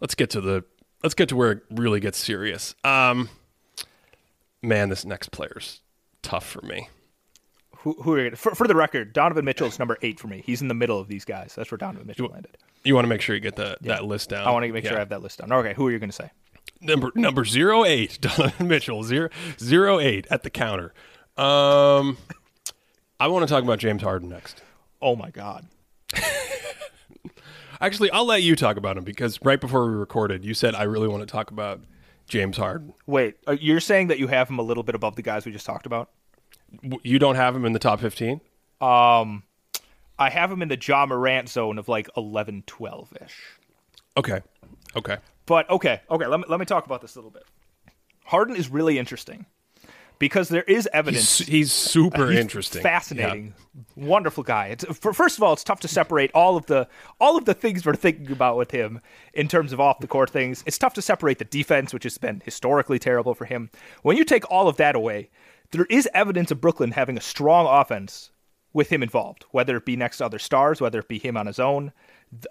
let's get to the let's get to where it really gets serious. Um, man, this next player's tough for me. Who, who are for, for the record? Donovan Mitchell is number eight for me. He's in the middle of these guys. That's where Donovan Mitchell you, landed. You want to make sure you get the, yeah. that list down. I want to make yeah. sure I have that list down. Okay, who are you going to say? Number number zero eight, Donovan Mitchell zero zero eight at the counter. Um, I want to talk about James Harden next. Oh my God. Actually, I'll let you talk about him because right before we recorded, you said I really want to talk about James Harden. Wait, uh, you're saying that you have him a little bit above the guys we just talked about? You don't have him in the top 15? Um, I have him in the Ja Morant zone of like 11, 12 ish. Okay. Okay. But okay, okay, let me, let me talk about this a little bit. Harden is really interesting because there is evidence. He's, he's super he's interesting, fascinating, yeah. wonderful guy. It's, for, first of all, it's tough to separate all of the all of the things we're thinking about with him in terms of off the court things. It's tough to separate the defense, which has been historically terrible for him. When you take all of that away, there is evidence of Brooklyn having a strong offense with him involved, whether it be next to other stars, whether it be him on his own.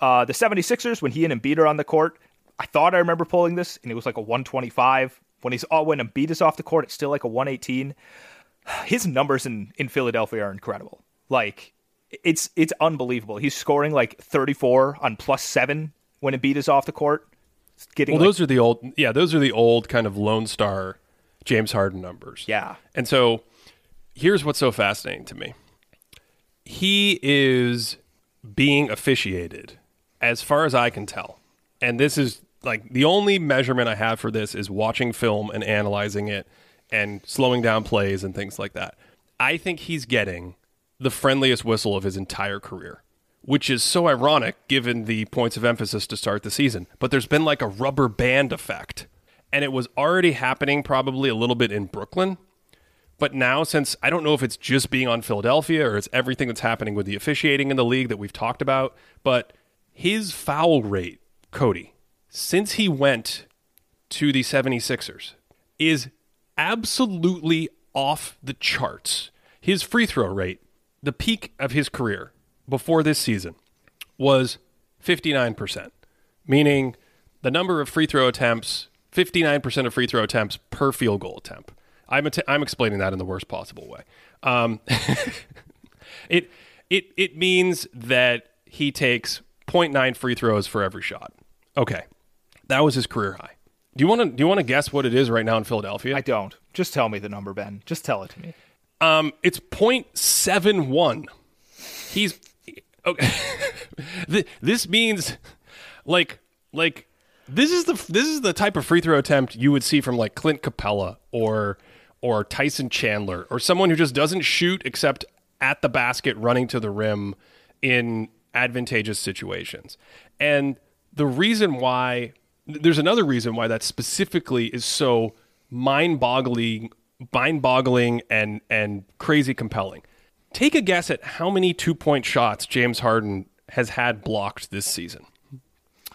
Uh, the 76ers, when he and Embiid are on the court, I thought I remember pulling this, and it was like a 125. When he's all when Embiid is off the court, it's still like a 118. His numbers in in Philadelphia are incredible. Like it's it's unbelievable. He's scoring like 34 on plus seven when Embiid is off the court. Getting well, like, those are the old yeah, those are the old kind of Lone Star James Harden numbers. Yeah, and so here's what's so fascinating to me. He is being officiated, as far as I can tell, and this is like the only measurement I have for this is watching film and analyzing it and slowing down plays and things like that. I think he's getting the friendliest whistle of his entire career, which is so ironic given the points of emphasis to start the season. But there's been like a rubber band effect, and it was already happening probably a little bit in Brooklyn. But now, since I don't know if it's just being on Philadelphia or it's everything that's happening with the officiating in the league that we've talked about, but his foul rate, Cody, since he went to the 76ers, is absolutely off the charts. His free throw rate, the peak of his career before this season, was 59%, meaning the number of free throw attempts, 59% of free throw attempts per field goal attempt. I'm, att- I'm explaining that in the worst possible way. Um, it, it, it means that he takes 0.9 free throws for every shot. Okay. That was his career high. Do you want to do you want to guess what it is right now in Philadelphia? I don't. Just tell me the number, Ben. Just tell it to me. Um, it's 0.71. He's okay. This means like like this is the this is the type of free throw attempt you would see from like Clint Capela or or Tyson Chandler or someone who just doesn't shoot except at the basket running to the rim in advantageous situations. And the reason why there's another reason why that specifically is so mind-boggling mind-boggling and and crazy compelling. Take a guess at how many two-point shots James Harden has had blocked this season.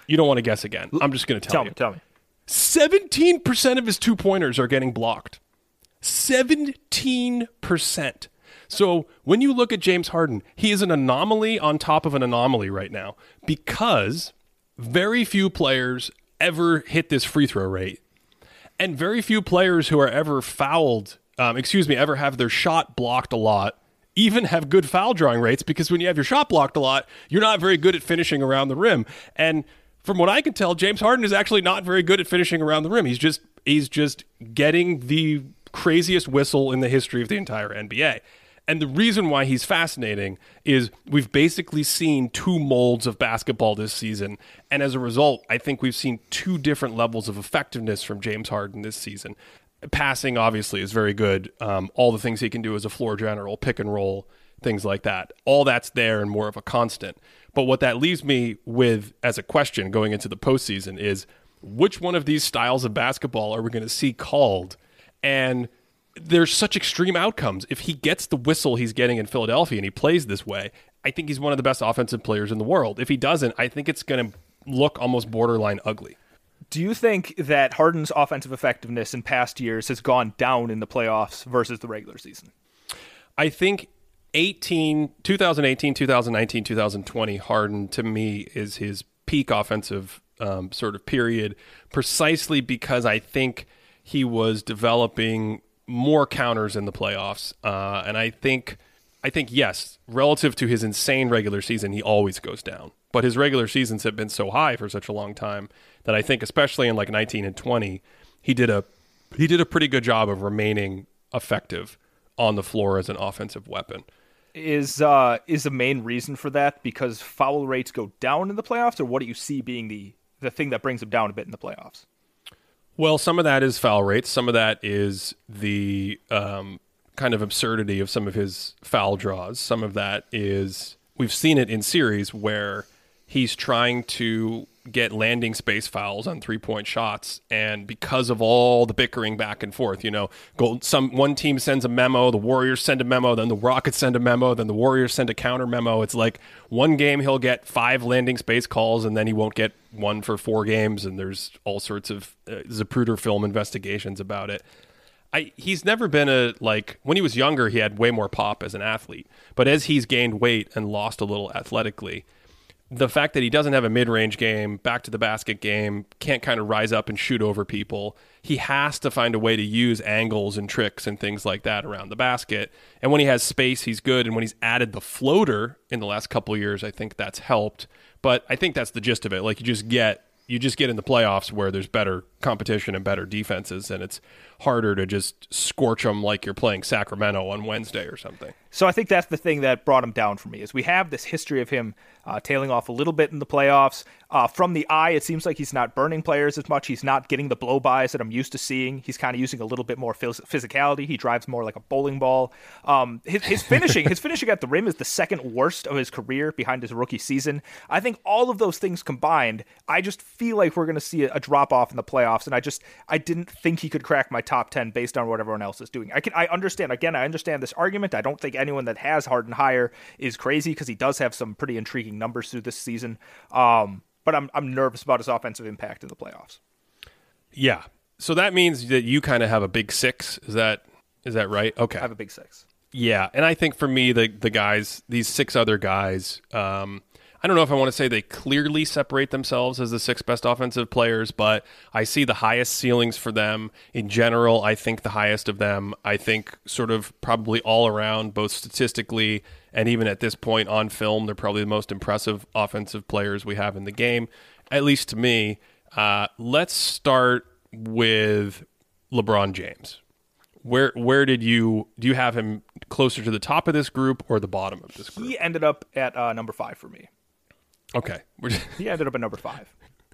You don't want to guess again. I'm just going to tell, Tell you. me. Tell me. 17% of his two pointers are getting blocked. 17%. So when you look at James Harden, he is an anomaly on top of an anomaly right now because very few players ever hit this free throw rate. And very few players who are ever fouled, um, excuse me, ever have their shot blocked a lot, even have good foul drawing rates because when you have your shot blocked a lot, you're not very good at finishing around the rim. And from what I can tell, James Harden is actually not very good at finishing around the rim. He's just he's just getting the craziest whistle in the history of the entire NBA. And the reason why he's fascinating is we've basically seen two molds of basketball this season. And as a result, I think we've seen two different levels of effectiveness from James Harden this season. Passing, obviously, is very good. Um, all the things he can do as a floor general, pick and roll, things like that. All that's there and more of a constant. But what that leaves me with as a question going into the postseason is which one of these styles of basketball are we going to see called? And there's such extreme outcomes. If he gets the whistle he's getting in Philadelphia and he plays this way, I think he's one of the best offensive players in the world. If he doesn't, I think it's going to look almost borderline ugly. Do you think that Harden's offensive effectiveness in past years has gone down in the playoffs versus the regular season? I think 18, 2018, 2019, 2020, Harden to me is his peak offensive um, sort of period, precisely because I think he was developing more counters in the playoffs, uh, and I think, I think yes, relative to his insane regular season, he always goes down. But his regular seasons have been so high for such a long time that I think, especially in like 19 and 20, he did a he did a pretty good job of remaining effective on the floor as an offensive weapon. Is uh is the main reason for that because foul rates go down in the playoffs, or what do you see being the the thing that brings them down a bit in the playoffs? Well, some of that is foul rates. Some of that is the um, kind of absurdity of some of his foul draws. Some of that is we've seen it in series where he's trying to get landing space fouls on three point shots, and because of all the bickering back and forth, you know, go, some one team sends a memo, the Warriors send a memo, then the Rockets send a memo, then the Warriors send a counter memo. It's like one game he'll get five landing space calls, and then he won't get one for four games, and there's all sorts of uh, Zapruder film investigations about it. I, he's never been a like when he was younger he had way more pop as an athlete but as he's gained weight and lost a little athletically the fact that he doesn't have a mid-range game back to the basket game can't kind of rise up and shoot over people he has to find a way to use angles and tricks and things like that around the basket. And when he has space he's good. And when he's added the floater in the last couple years i think that's helped. But i think that's the gist of it. Like you just get you just get in the playoffs where there's better competition and better defenses, and it's harder to just scorch them like you're playing Sacramento on Wednesday or something. So I think that's the thing that brought him down for me is we have this history of him uh, tailing off a little bit in the playoffs. Uh, from the eye, it seems like he's not burning players as much. He's not getting the blow bys that I'm used to seeing. He's kind of using a little bit more phys- physicality. He drives more like a bowling ball. Um, his, his finishing, his finishing at the rim is the second worst of his career behind his rookie season. I think all of those things combined, I just feel like we're going to see a, a drop off in the playoffs. And I just, I didn't think he could crack my top ten based on what everyone else is doing. I can, I understand. Again, I understand this argument. I don't think anyone that has Harden higher is crazy because he does have some pretty intriguing numbers through this season. Um, but I'm I'm nervous about his offensive impact in the playoffs. Yeah. So that means that you kind of have a big six. Is that is that right? Okay. I have a big six. Yeah, and I think for me, the the guys, these six other guys, um, I don't know if I want to say they clearly separate themselves as the six best offensive players, but I see the highest ceilings for them in general. I think the highest of them. I think sort of probably all around, both statistically and even at this point on film, they're probably the most impressive offensive players we have in the game, at least to me. Uh, let's start with LeBron James. Where where did you do you have him closer to the top of this group or the bottom of this group? He ended up at uh, number five for me. Okay, he ended up at number five.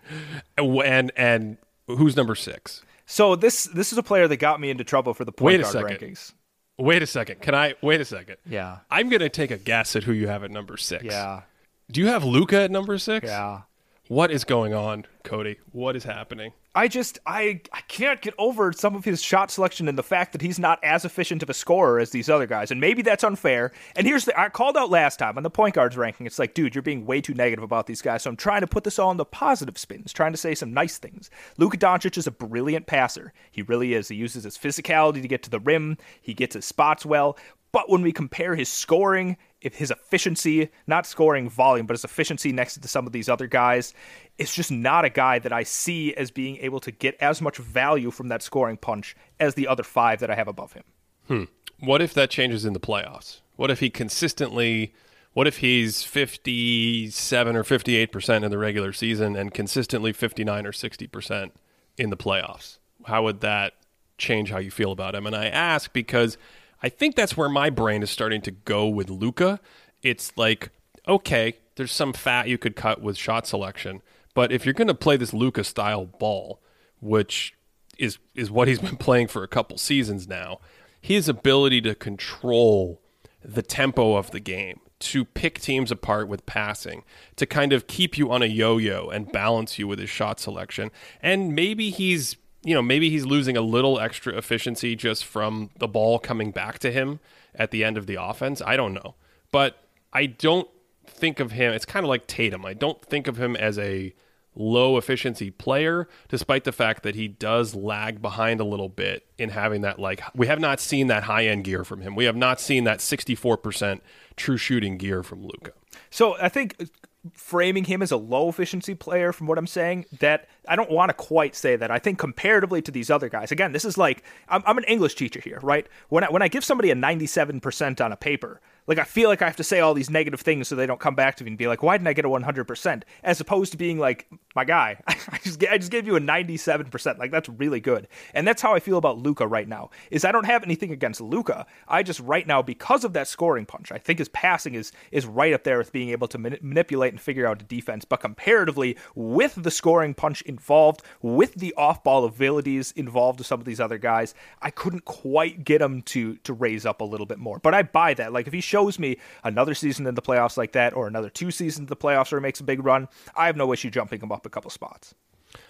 And and who's number six? So this this is a player that got me into trouble for the point guard rankings. Wait a second. Can I wait a second? Yeah. I'm gonna take a guess at who you have at number six. Yeah. Do you have Luka at number six? Yeah. What is going on, Cody? What is happening? I just I I can't get over some of his shot selection and the fact that he's not as efficient of a scorer as these other guys. And maybe that's unfair. And here's the I called out last time on the point guards ranking. It's like, dude, you're being way too negative about these guys. So I'm trying to put this all in the positive spins, trying to say some nice things. Luka Doncic is a brilliant passer. He really is. He uses his physicality to get to the rim. He gets his spots well. But when we compare his scoring, his efficiency, not scoring volume, but his efficiency next to some of these other guys, it's just not a guy that I see as being able to get as much value from that scoring punch as the other five that I have above him. Hmm. What if that changes in the playoffs? What if he consistently what if he's 57 or 58% in the regular season and consistently 59 or 60% in the playoffs? How would that change how you feel about him? And I ask because I think that's where my brain is starting to go with Luka. It's like, okay, there's some fat you could cut with shot selection, but if you're going to play this Luka style ball, which is is what he's been playing for a couple seasons now, his ability to control the tempo of the game, to pick teams apart with passing, to kind of keep you on a yo-yo and balance you with his shot selection. And maybe he's you know, maybe he's losing a little extra efficiency just from the ball coming back to him at the end of the offense. I don't know. But I don't think of him, it's kind of like Tatum. I don't think of him as a low efficiency player, despite the fact that he does lag behind a little bit in having that, like, we have not seen that high end gear from him. We have not seen that 64% true shooting gear from Luka. So I think framing him as a low efficiency player from what I'm saying that I don't want to quite say that. I think comparatively to these other guys, again, this is like I'm, I'm an English teacher here, right? When I, when I give somebody a 97% on a paper, like I feel like I have to say all these negative things so they don't come back to me and be like, "Why didn't I get a 100%?" As opposed to being like, "My guy, I just I just gave you a 97%. Like that's really good." And that's how I feel about Luka right now. Is I don't have anything against Luka. I just right now because of that scoring punch, I think his passing is is right up there with being able to manipulate and figure out a defense. But comparatively, with the scoring punch involved, with the off-ball abilities involved with some of these other guys, I couldn't quite get him to to raise up a little bit more. But I buy that. Like if he shows me another season in the playoffs like that, or another two seasons in the playoffs he makes a big run, I have no issue jumping him up a couple spots.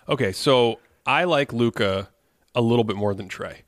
Okay, so I like Luka a little bit more than Trae.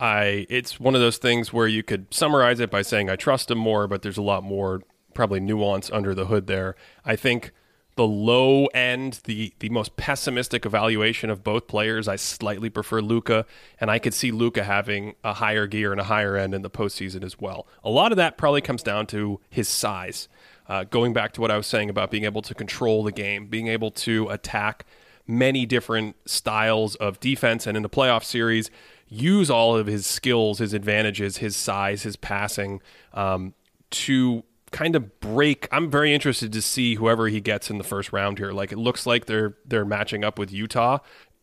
I it's one of those things where you could summarize it by saying I trust him more, but there's a lot more probably nuance under the hood there. I think the low end, the the most pessimistic evaluation of both players, I slightly prefer Luka, and I could see Luka having a higher gear and a higher end in the postseason as well. A lot of that probably comes down to his size. Uh, going back to what I was saying about being able to control the game, being able to attack many different styles of defense, and in the playoff series, use all of his skills, his advantages, his size, his passing um, to kind of break. I'm very interested to see whoever he gets in the first round here. Like it looks like they're they're matching up with Utah.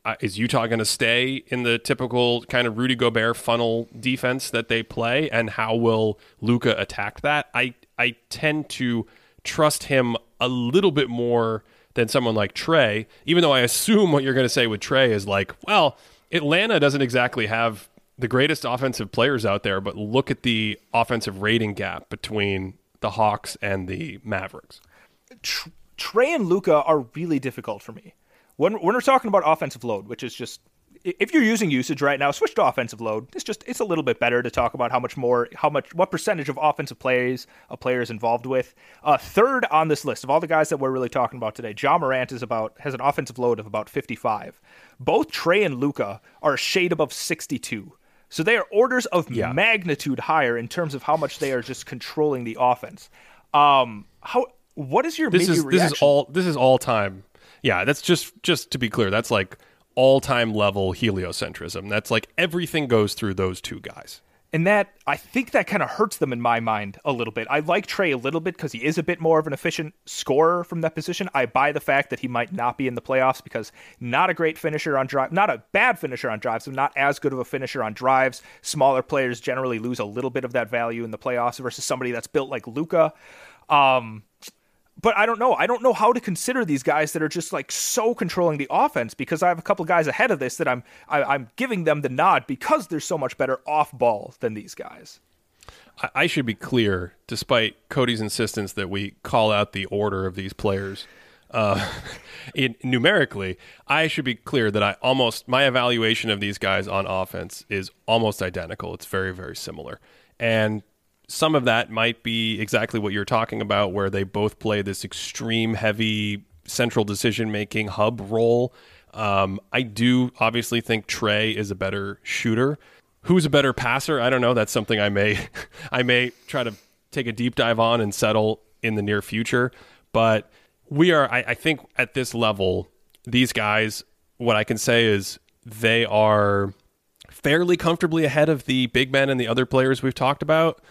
uh, is Utah going to stay in the typical kind of Rudy Gobert funnel defense that they play, and how will Luka attack that? I I tend to trust him a little bit more than someone like Trae, even though I assume what you're going to say with Trae is like, well, Atlanta doesn't exactly have the greatest offensive players out there, but look at the offensive rating gap between the Hawks and the Mavericks. Trae and Luka are really difficult for me. When when we're talking about offensive load, which is just if you're using usage right now, switch to offensive load. It's just it's a little bit better to talk about how much more, how much, what percentage of offensive plays a player is involved with. Uh, third on this list of all the guys that we're really talking about today, Ja Morant is about has an offensive load of about 55. Both Trae and Luka are a shade above 62. So they are orders of yeah. magnitude higher in terms of how much they are just controlling the offense. Um, how what is your this is reaction? this is all this is all time. Yeah, that's just just to be clear. That's like all time level heliocentrism. That's like everything goes through those two guys. And that I think that kind of hurts them in my mind a little bit. I like Trae a little bit because he is a bit more of an efficient scorer from that position. I buy the fact that he might not be in the playoffs because not a great finisher on drive, not a bad finisher on drives, but not as good of a finisher on drives. Smaller players generally lose a little bit of that value in the playoffs versus somebody that's built like Luka. Um, but I don't know. I don't know how to consider these guys that are just like so controlling the offense because I have a couple guys ahead of this that I'm I, am i am giving them the nod because they're so much better off ball than these guys. I should be clear, despite Cody's insistence that we call out the order of these players. Uh, in, numerically, I should be clear that I almost my evaluation of these guys on offense is almost identical. It's very very similar, and some of that might be exactly what you're talking about, where they both play this extreme heavy central decision making hub role. Um, I do obviously think Trae is a better shooter. Who's a better passer? I don't know. That's something I may I may try to take a deep dive on and settle in the near future. But we are, I, I think, at this level, these guys. What I can say is they are fairly comfortably ahead of the big men and the other players we've talked about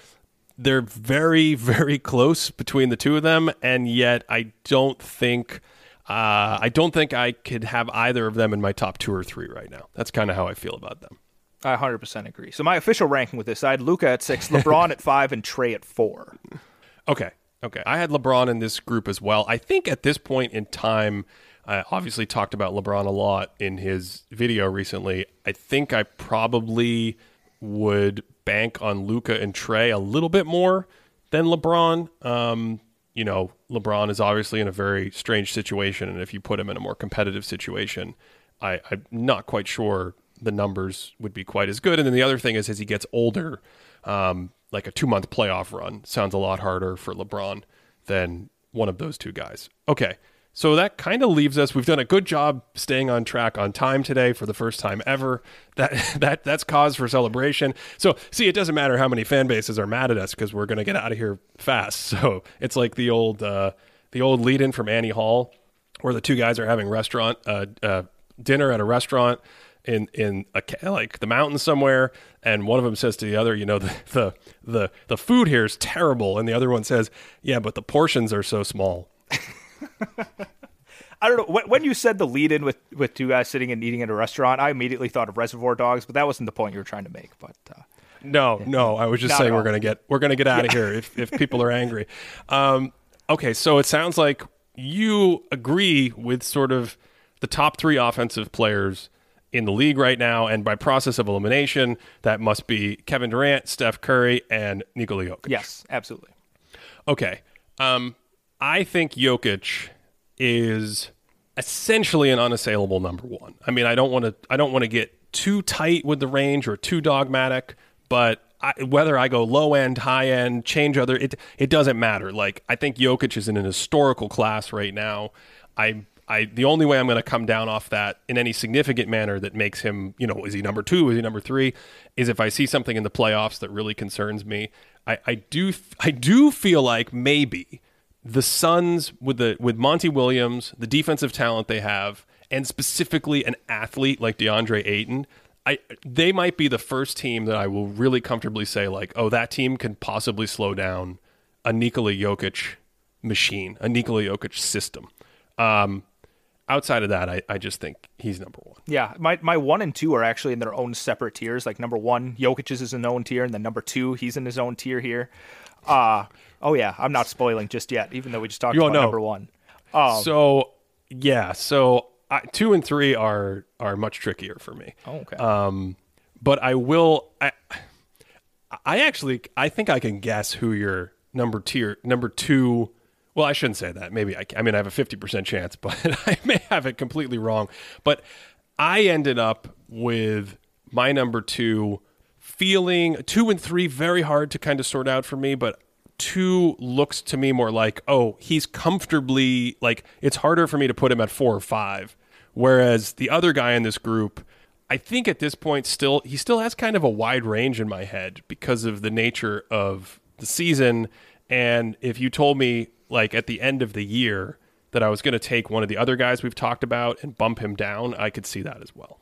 they're very, very close between the two of them, and yet I don't think uh, I don't think I could have either of them in my top two or three right now. That's kind of how I feel about them. I 100% agree. So my official ranking with this, I had Luka at six, LeBron at five, and Trae at four. Okay, okay. I had LeBron in this group as well. I think at this point in time. I obviously talked about LeBron a lot in his video recently. I think I probably would bank on Luka and Trae a little bit more than LeBron. Um, you know, LeBron is obviously in a very strange situation, and if you put him in a more competitive situation, I, I'm not quite sure the numbers would be quite as good. And then the other thing is, as he gets older, um, like a two month playoff run sounds a lot harder for LeBron than one of those two guys. Okay, so that kind of leaves us. We've done a good job staying on track on time today for the first time ever. That that that's cause for celebration. So see, it doesn't matter how many fan bases are mad at us because we're going to get out of here fast. So it's like the old uh, the old lead in from Annie Hall, where the two guys are having restaurant uh, uh, dinner at a restaurant in in a, like the mountains somewhere, and one of them says to the other, you know, the the the, the food here is terrible, and the other one says, yeah, but the portions are so small. I don't know. When you said the lead in with, with two guys sitting and eating at a restaurant, I immediately thought of Reservoir Dogs, but that wasn't the point you were trying to make. But uh, no, no, I was just saying we're gonna get we're gonna get out of here if if people are angry. Um, okay, so it sounds like you agree with sort of the top three offensive players in the league right now, and by process of elimination, that must be Kevin Durant, Steph Curry, and Nikola Jokic. Yes, absolutely. Okay. Um, I think Jokic is essentially an unassailable number one. I mean, I don't want to I don't want to get too tight with the range or too dogmatic, but I, whether I go low end, high end, change other, it it doesn't matter. Like I think Jokic is in an historical class right now. I I the only way I'm going to come down off that in any significant manner that makes him, you know, is he number two, is he number three, is if I see something in the playoffs that really concerns me. I, I do I do feel like maybe the Suns with the with Monty Williams, the defensive talent they have, and specifically an athlete like DeAndre Ayton, I they might be the first team that I will really comfortably say like, oh, that team can possibly slow down a Nikola Jokic machine, a Nikola Jokic system. Um, outside of that, I, I just think he's number one. Yeah, my my one and two are actually in their own separate tiers. Like number one, Jokic is in his own tier, and then number two, he's in his own tier here. Uh oh yeah, I'm not spoiling just yet, even though we just talked You about know. number one. Um, so yeah, so I, two and three are are much trickier for me. Oh, okay. Um, but I will. I, I actually I think I can guess who your number tier number two. Well, I shouldn't say that. Maybe I. I mean, I have a fifty percent chance, but I may have it completely wrong. But I ended up with my number two feeling two and three very hard to kind of sort out for me, but two looks to me more like oh he's comfortably like it's harder for me to put him at four or five. Whereas the other guy in this group i think at this point still he still has kind of a wide range in my head because of the nature of the season. And if you told me like at the end of the year that i was going to take one of the other guys we've talked about and bump him down i could see that as well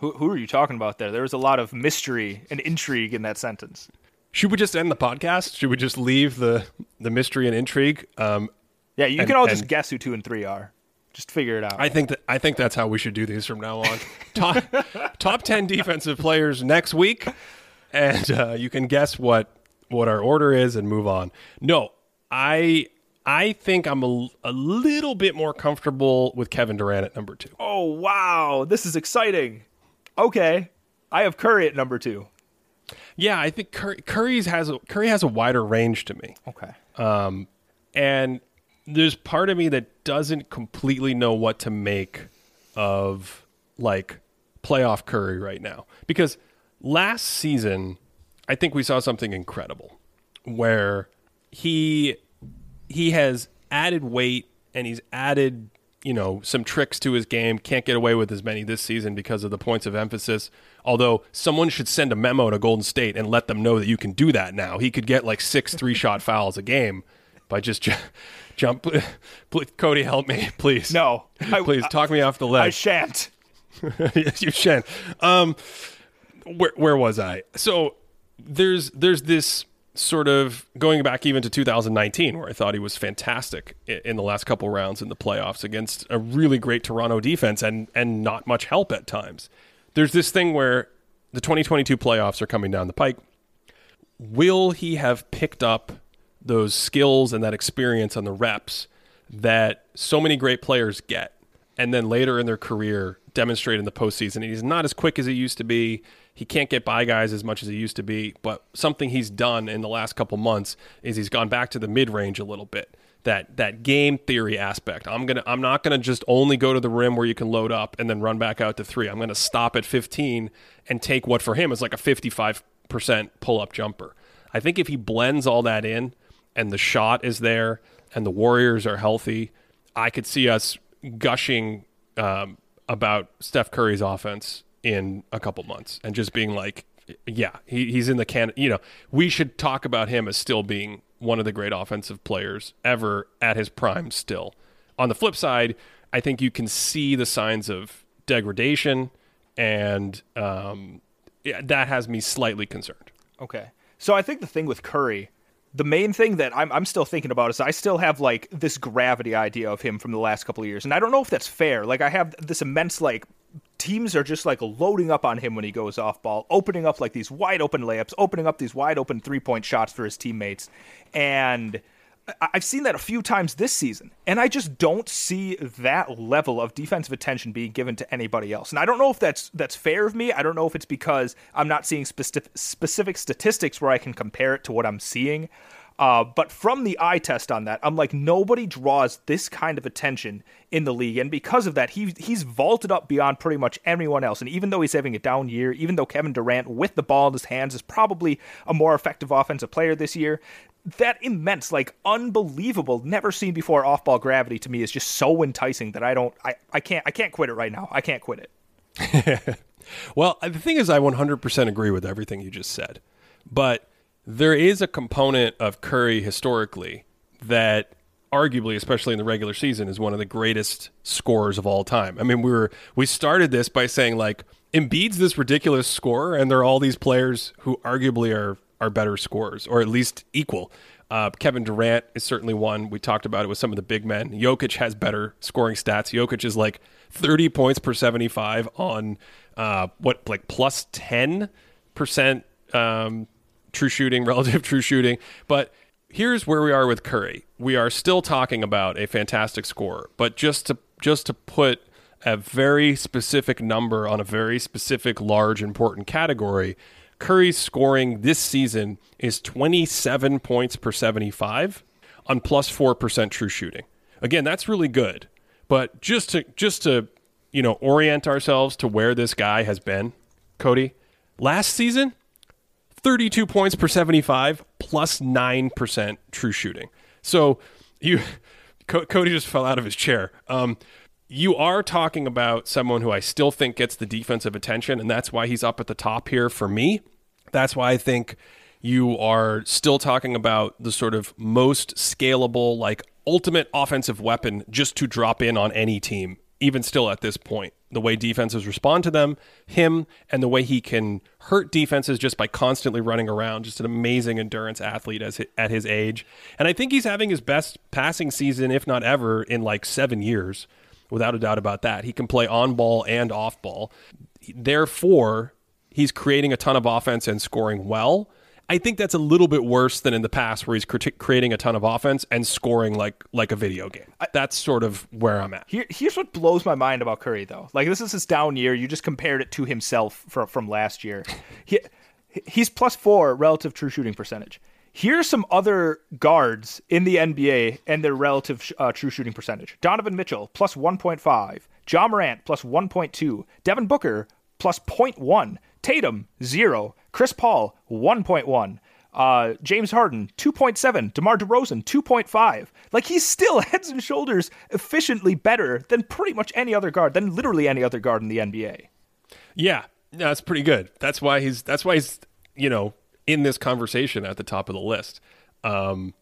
who who are you talking about there? There was a lot of mystery and intrigue in that sentence. should we just end the podcast should we just leave the the mystery and intrigue um Yeah, you And- can all just guess who two and three are. Just figure it out. I think that I think that's how we should do these from now on. top top ten defensive players next week, and uh, you can guess what what our order is and move on. No, I I think I'm a, a little bit more comfortable with Kevin Durant at number two. oh wow, this is exciting. Okay, I have Curry at number two. Yeah, I think Curry, Curry's has a, Curry has a wider range to me. Okay. um, and there's part of me that doesn't completely know what to make of like playoff Curry right now because last season I think we saw something incredible where he he has added weight and he's added you know some tricks to his game can't get away with as many this season because of the points of emphasis although someone should send a memo to golden state and let them know that you can do that now he could get like six three shot fouls a game by just ju- jump Please, cody help me please No, I- please talk me off the ledge. I shan't. yes, you shan't. Um, where where was I? So there's there's this sort of going back even to 2019 where I thought he was fantastic in the last couple rounds in the playoffs against a really great Toronto defense and and not much help at times. There's this thing where the 2022 playoffs are coming down the pike. Will he have picked up those skills and that experience on the reps that so many great players get and then later in their career demonstrate in the postseason. He's not as quick as he used to be. He can't get by guys as much as he used to be. But something he's done in the last couple months is he's gone back to the mid range a little bit. That that game theory aspect. I'm gonna I'm not gonna just only go to the rim where you can load up and then run back out to three. I'm gonna stop at 15 and take what for him is like a 55 percent pull up jumper. I think if he blends all that in and the shot is there and the Warriors are healthy, I could see us gushing um, about Steph Curry's offense in a couple months and just being like, yeah, he, he's in the can. You know, we should talk about him as still being one of the great offensive players ever at his prime. Still, on the flip side, I think you can see the signs of degradation, and um, yeah, that has me slightly concerned. Okay. So I think the thing with Curry, the main thing that I'm, I'm still thinking about is I still have like this gravity idea of him from the last couple of years. And I don't know if that's fair. Like I have this immense like teams are just like loading up on him when he goes off ball, opening up like these wide open layups, opening up these wide open three point shots for his teammates. And I've seen that a few times this season, and I just don't see that level of defensive attention being given to anybody else. And I don't know if that's that's fair of me. I don't know if it's because I'm not seeing specific specific statistics where I can compare it to what I'm seeing. Uh, but from the eye test on that, I'm like nobody draws this kind of attention in the league, and because of that, he he's vaulted up beyond pretty much everyone else. And even though he's having a down year, even though Kevin Durant with the ball in his hands is probably a more effective offensive player this year, that immense, like unbelievable, never seen before off ball gravity to me is just so enticing that I don't, I, I can't, I can't quit it right now. I can't quit it. Well, the thing is, I 100% agree with everything you just said. But there is a component of Curry historically that arguably, especially in the regular season, is one of the greatest scorers of all time. I mean, we were we started this by saying like Embiid's this ridiculous scorer, and there are all these players who arguably are are better scorers or at least equal. Uh, Kevin Durant is certainly one. We talked about it with some of the big men. Jokic has better scoring stats. Jokic is like 30 points per 75 on uh, what, like plus 10% um, true shooting, relative true shooting. But here's where we are with Curry. We are still talking about a fantastic score, but just to just to put a very specific number on a very specific, large, important category, Curry's scoring this season is 27 points per 75 on plus 4% true shooting. Again, that's really good. But just to just to, you know, orient ourselves to where this guy has been, Cody, last season 32 points per 75 plus 9% true shooting. So you Cody just fell out of his chair. Um, you are talking about someone who I still think gets the defensive attention, and that's why he's up at the top here for me. That's why I think you are still talking about the sort of most scalable, like ultimate offensive weapon just to drop in on any team, even still at this point. The way defenses respond to them, him, and the way he can hurt defenses just by constantly running around. Just an amazing endurance athlete as at his age. And I think he's having his best passing season, if not ever, in like seven years without a doubt about that. He can play on ball and off ball. Therefore, he's creating a ton of offense and scoring well. I think that's a little bit worse than in the past, where he's creating a ton of offense and scoring like like a video game. That's sort of where I'm at. Here, here's what blows my mind about Curry, though. Like this is his down year. You just compared it to himself from from last year. He, he's plus four relative true shooting percentage. Here's some other guards in the NBA and their relative uh, true shooting percentage. Donovan Mitchell, plus 1.5. Ja Morant, plus 1.2. Devin Booker, plus 0.1. Tatum, 0. Chris Paul, 1.1. Uh, James Harden, 2.7. DeMar DeRozan, 2.5. Like, he's still heads and shoulders efficiently better than pretty much any other guard, than literally any other guard in the NBA. Yeah, that's pretty good. That's why he's, that's why he's, you know, in this conversation at the top of the list. Um,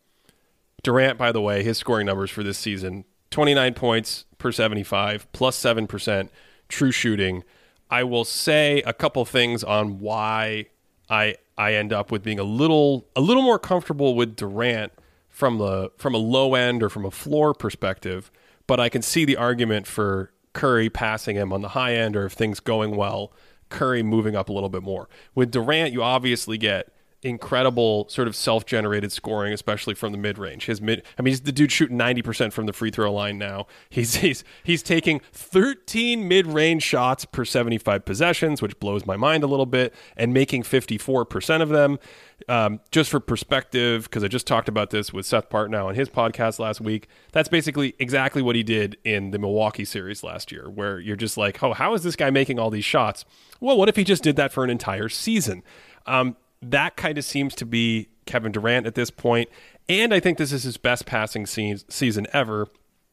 Durant, by the way, his scoring numbers for this season 29 points per 75, plus 7% true shooting. I will say a couple things on why I I end up with being a little a little more comfortable with Durant from the from a low end or from a floor perspective, but I can see the argument for Curry passing him on the high end or if things going well, Curry moving up a little bit more. With Durant, you obviously get incredible sort of self-generated scoring, especially from the mid-range. His mid, I mean, he's the dude shooting ninety percent from the free throw line now. He's he's he's taking thirteen mid-range shots per seventy-five possessions, which blows my mind a little bit, and making fifty-four percent of them. Um, just for perspective, because I just talked about this with Seth Partnow on his podcast last week. That's basically exactly what he did in the Milwaukee series last year, where you're just like, oh, how is this guy making all these shots? Well, what if he just did that for an entire season? Um, that kind of seems to be Kevin Durant at this point, and I think this is his best passing se- season ever.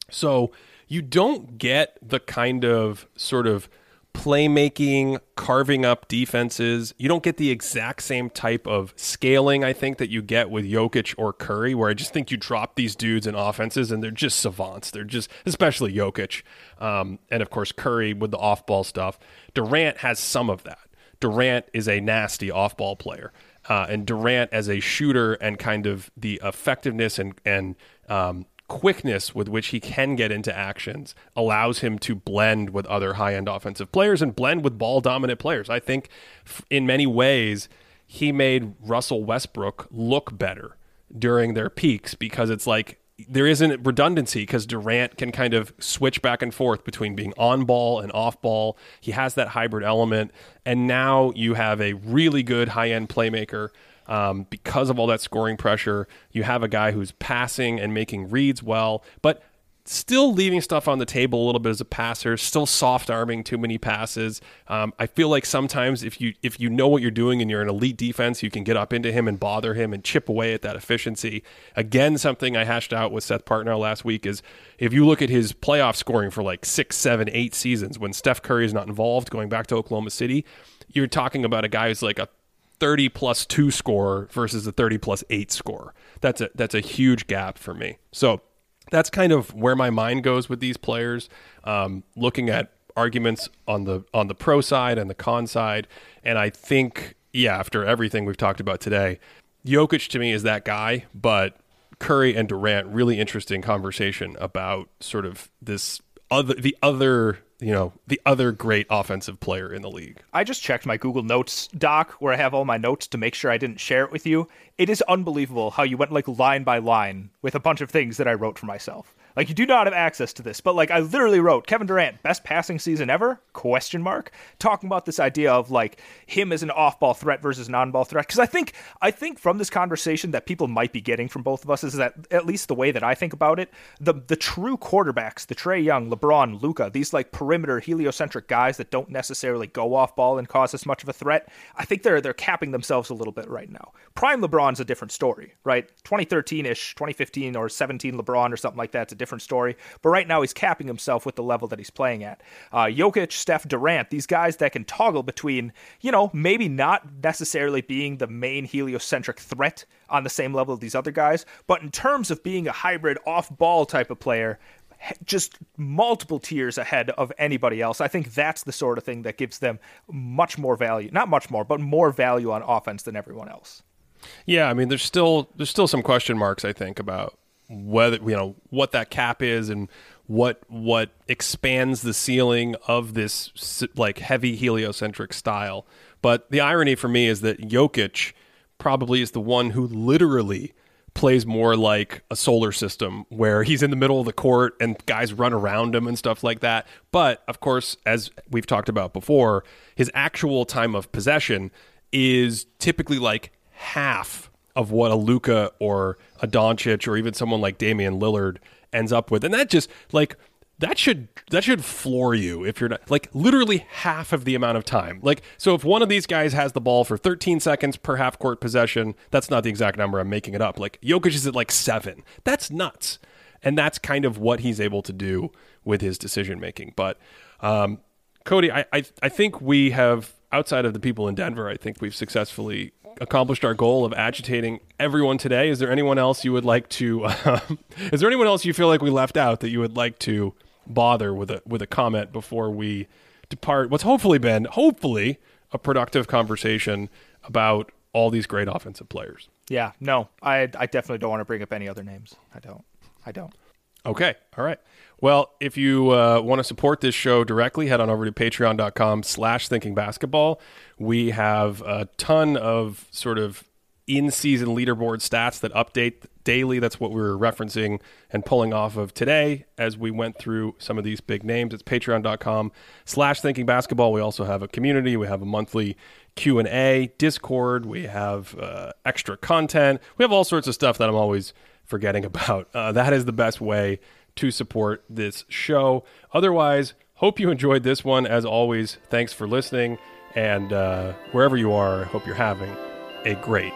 So you don't get the kind of sort of playmaking, carving up defenses. You don't get the exact same type of scaling, I think, that you get with Jokic or Curry, where I just think you drop these dudes in offenses and they're just savants. They're just, especially Jokic. Um, and of course, Curry with the off ball stuff. Durant has some of that. Durant is a nasty off ball player. Uh, and Durant as a shooter and kind of the effectiveness and, and um, quickness with which he can get into actions allows him to blend with other high end offensive players and blend with ball dominant players. I think f- in many ways, he made Russell Westbrook look better during their peaks because it's like there isn't redundancy because Durant can kind of switch back and forth between being on ball and off ball. He has that hybrid element. And now you have a really good high end playmaker um, because of all that scoring pressure. You have a guy who's passing and making reads well, but still leaving stuff on the table a little bit as a passer, still soft arming too many passes. Um, I feel like sometimes if you if you know what you're doing and you're an elite defense, you can get up into him and bother him and chip away at that efficiency. Again, something I hashed out with Seth Partnow last week is if you look at his playoff scoring for like six, seven, eight seasons when Steph Curry is not involved, going back to Oklahoma City, you're talking about a guy who's like a 30 plus 2 score versus a 30 plus 8 score. That's a that's a huge gap for me. So that's kind of where my mind goes with these players. Um, looking at arguments on the on the pro side and the con side, and I think yeah, after everything we've talked about today, Jokic to me is that guy, but Curry and Durant really interesting conversation about sort of this other the other you know the other great offensive player in the league. I just checked my Google Notes doc where I have all my notes to make sure I didn't share it with you. It is unbelievable how you went like line by line with a bunch of things that I wrote for myself. Like you do not have access to this, but like I literally wrote Kevin Durant best passing season ever? Question mark. Talking about this idea of like him as an off-ball threat versus non-ball threat because I think I think from this conversation that people might be getting from both of us is that at least the way that I think about it, the the true quarterbacks, the Trae Young, LeBron, Luka, these like perimeter heliocentric guys that don't necessarily go off ball and cause as much of a threat, I think they're they're capping themselves a little bit right now. Prime LeBron's a different story, right? 2013-ish, 2015 or 17 LeBron or something like that's a different story. But right now, he's capping himself with the level that he's playing at. Uh, Jokic, Steph, Durant, these guys that can toggle between, you know, maybe not necessarily being the main heliocentric threat on the same level of these other guys, but in terms of being a hybrid off ball type of player, just multiple tiers ahead of anybody else. I think that's the sort of thing that gives them much more value. Not much more, but more value on offense than everyone else. Yeah, I mean, there's still there's still some question marks. I think about whether you know what that cap is and what what expands the ceiling of this like heavy heliocentric style. But the irony for me is that Jokic probably is the one who literally plays more like a solar system where he's in the middle of the court and guys run around him and stuff like that. But of course, as we've talked about before, his actual time of possession is typically like half of what a Luka or a Doncic or even someone like Damian Lillard ends up with. And that just like that should that should floor you if you're not like literally half of the amount of time. Like so if one of these guys has the ball for 13 seconds per half court possession, that's not the exact number, I'm making it up. Like Jokic is at like 7. That's nuts. And that's kind of what he's able to do with his decision making. But um, Cody, I, I I think we have outside of the people in Denver, I think we've successfully accomplished our goal of agitating everyone today. Is there anyone else you would like to? Uh, is there anyone else you feel like we left out that you would like to bother with a with a comment before we depart? What's hopefully been hopefully a productive conversation about all these great offensive players. Yeah, no, I I definitely don't want to bring up any other names. I don't. I don't. Okay. All right. Well, if you uh, want to support this show directly, head on over to patreon.com slash thinking basketball. We have a ton of sort of in-season leaderboard stats that update daily. That's what we are referencing and pulling off of today as we went through some of these big names. It's patreon.com slash thinking basketball. We also have a community. We have a monthly Q&A, Discord. We have uh, extra content. We have all sorts of stuff that I'm always forgetting about. Uh, that is the best way to support this show. Otherwise, hope you enjoyed this one. As always, thanks for listening. And uh, wherever you are, hope you're having a great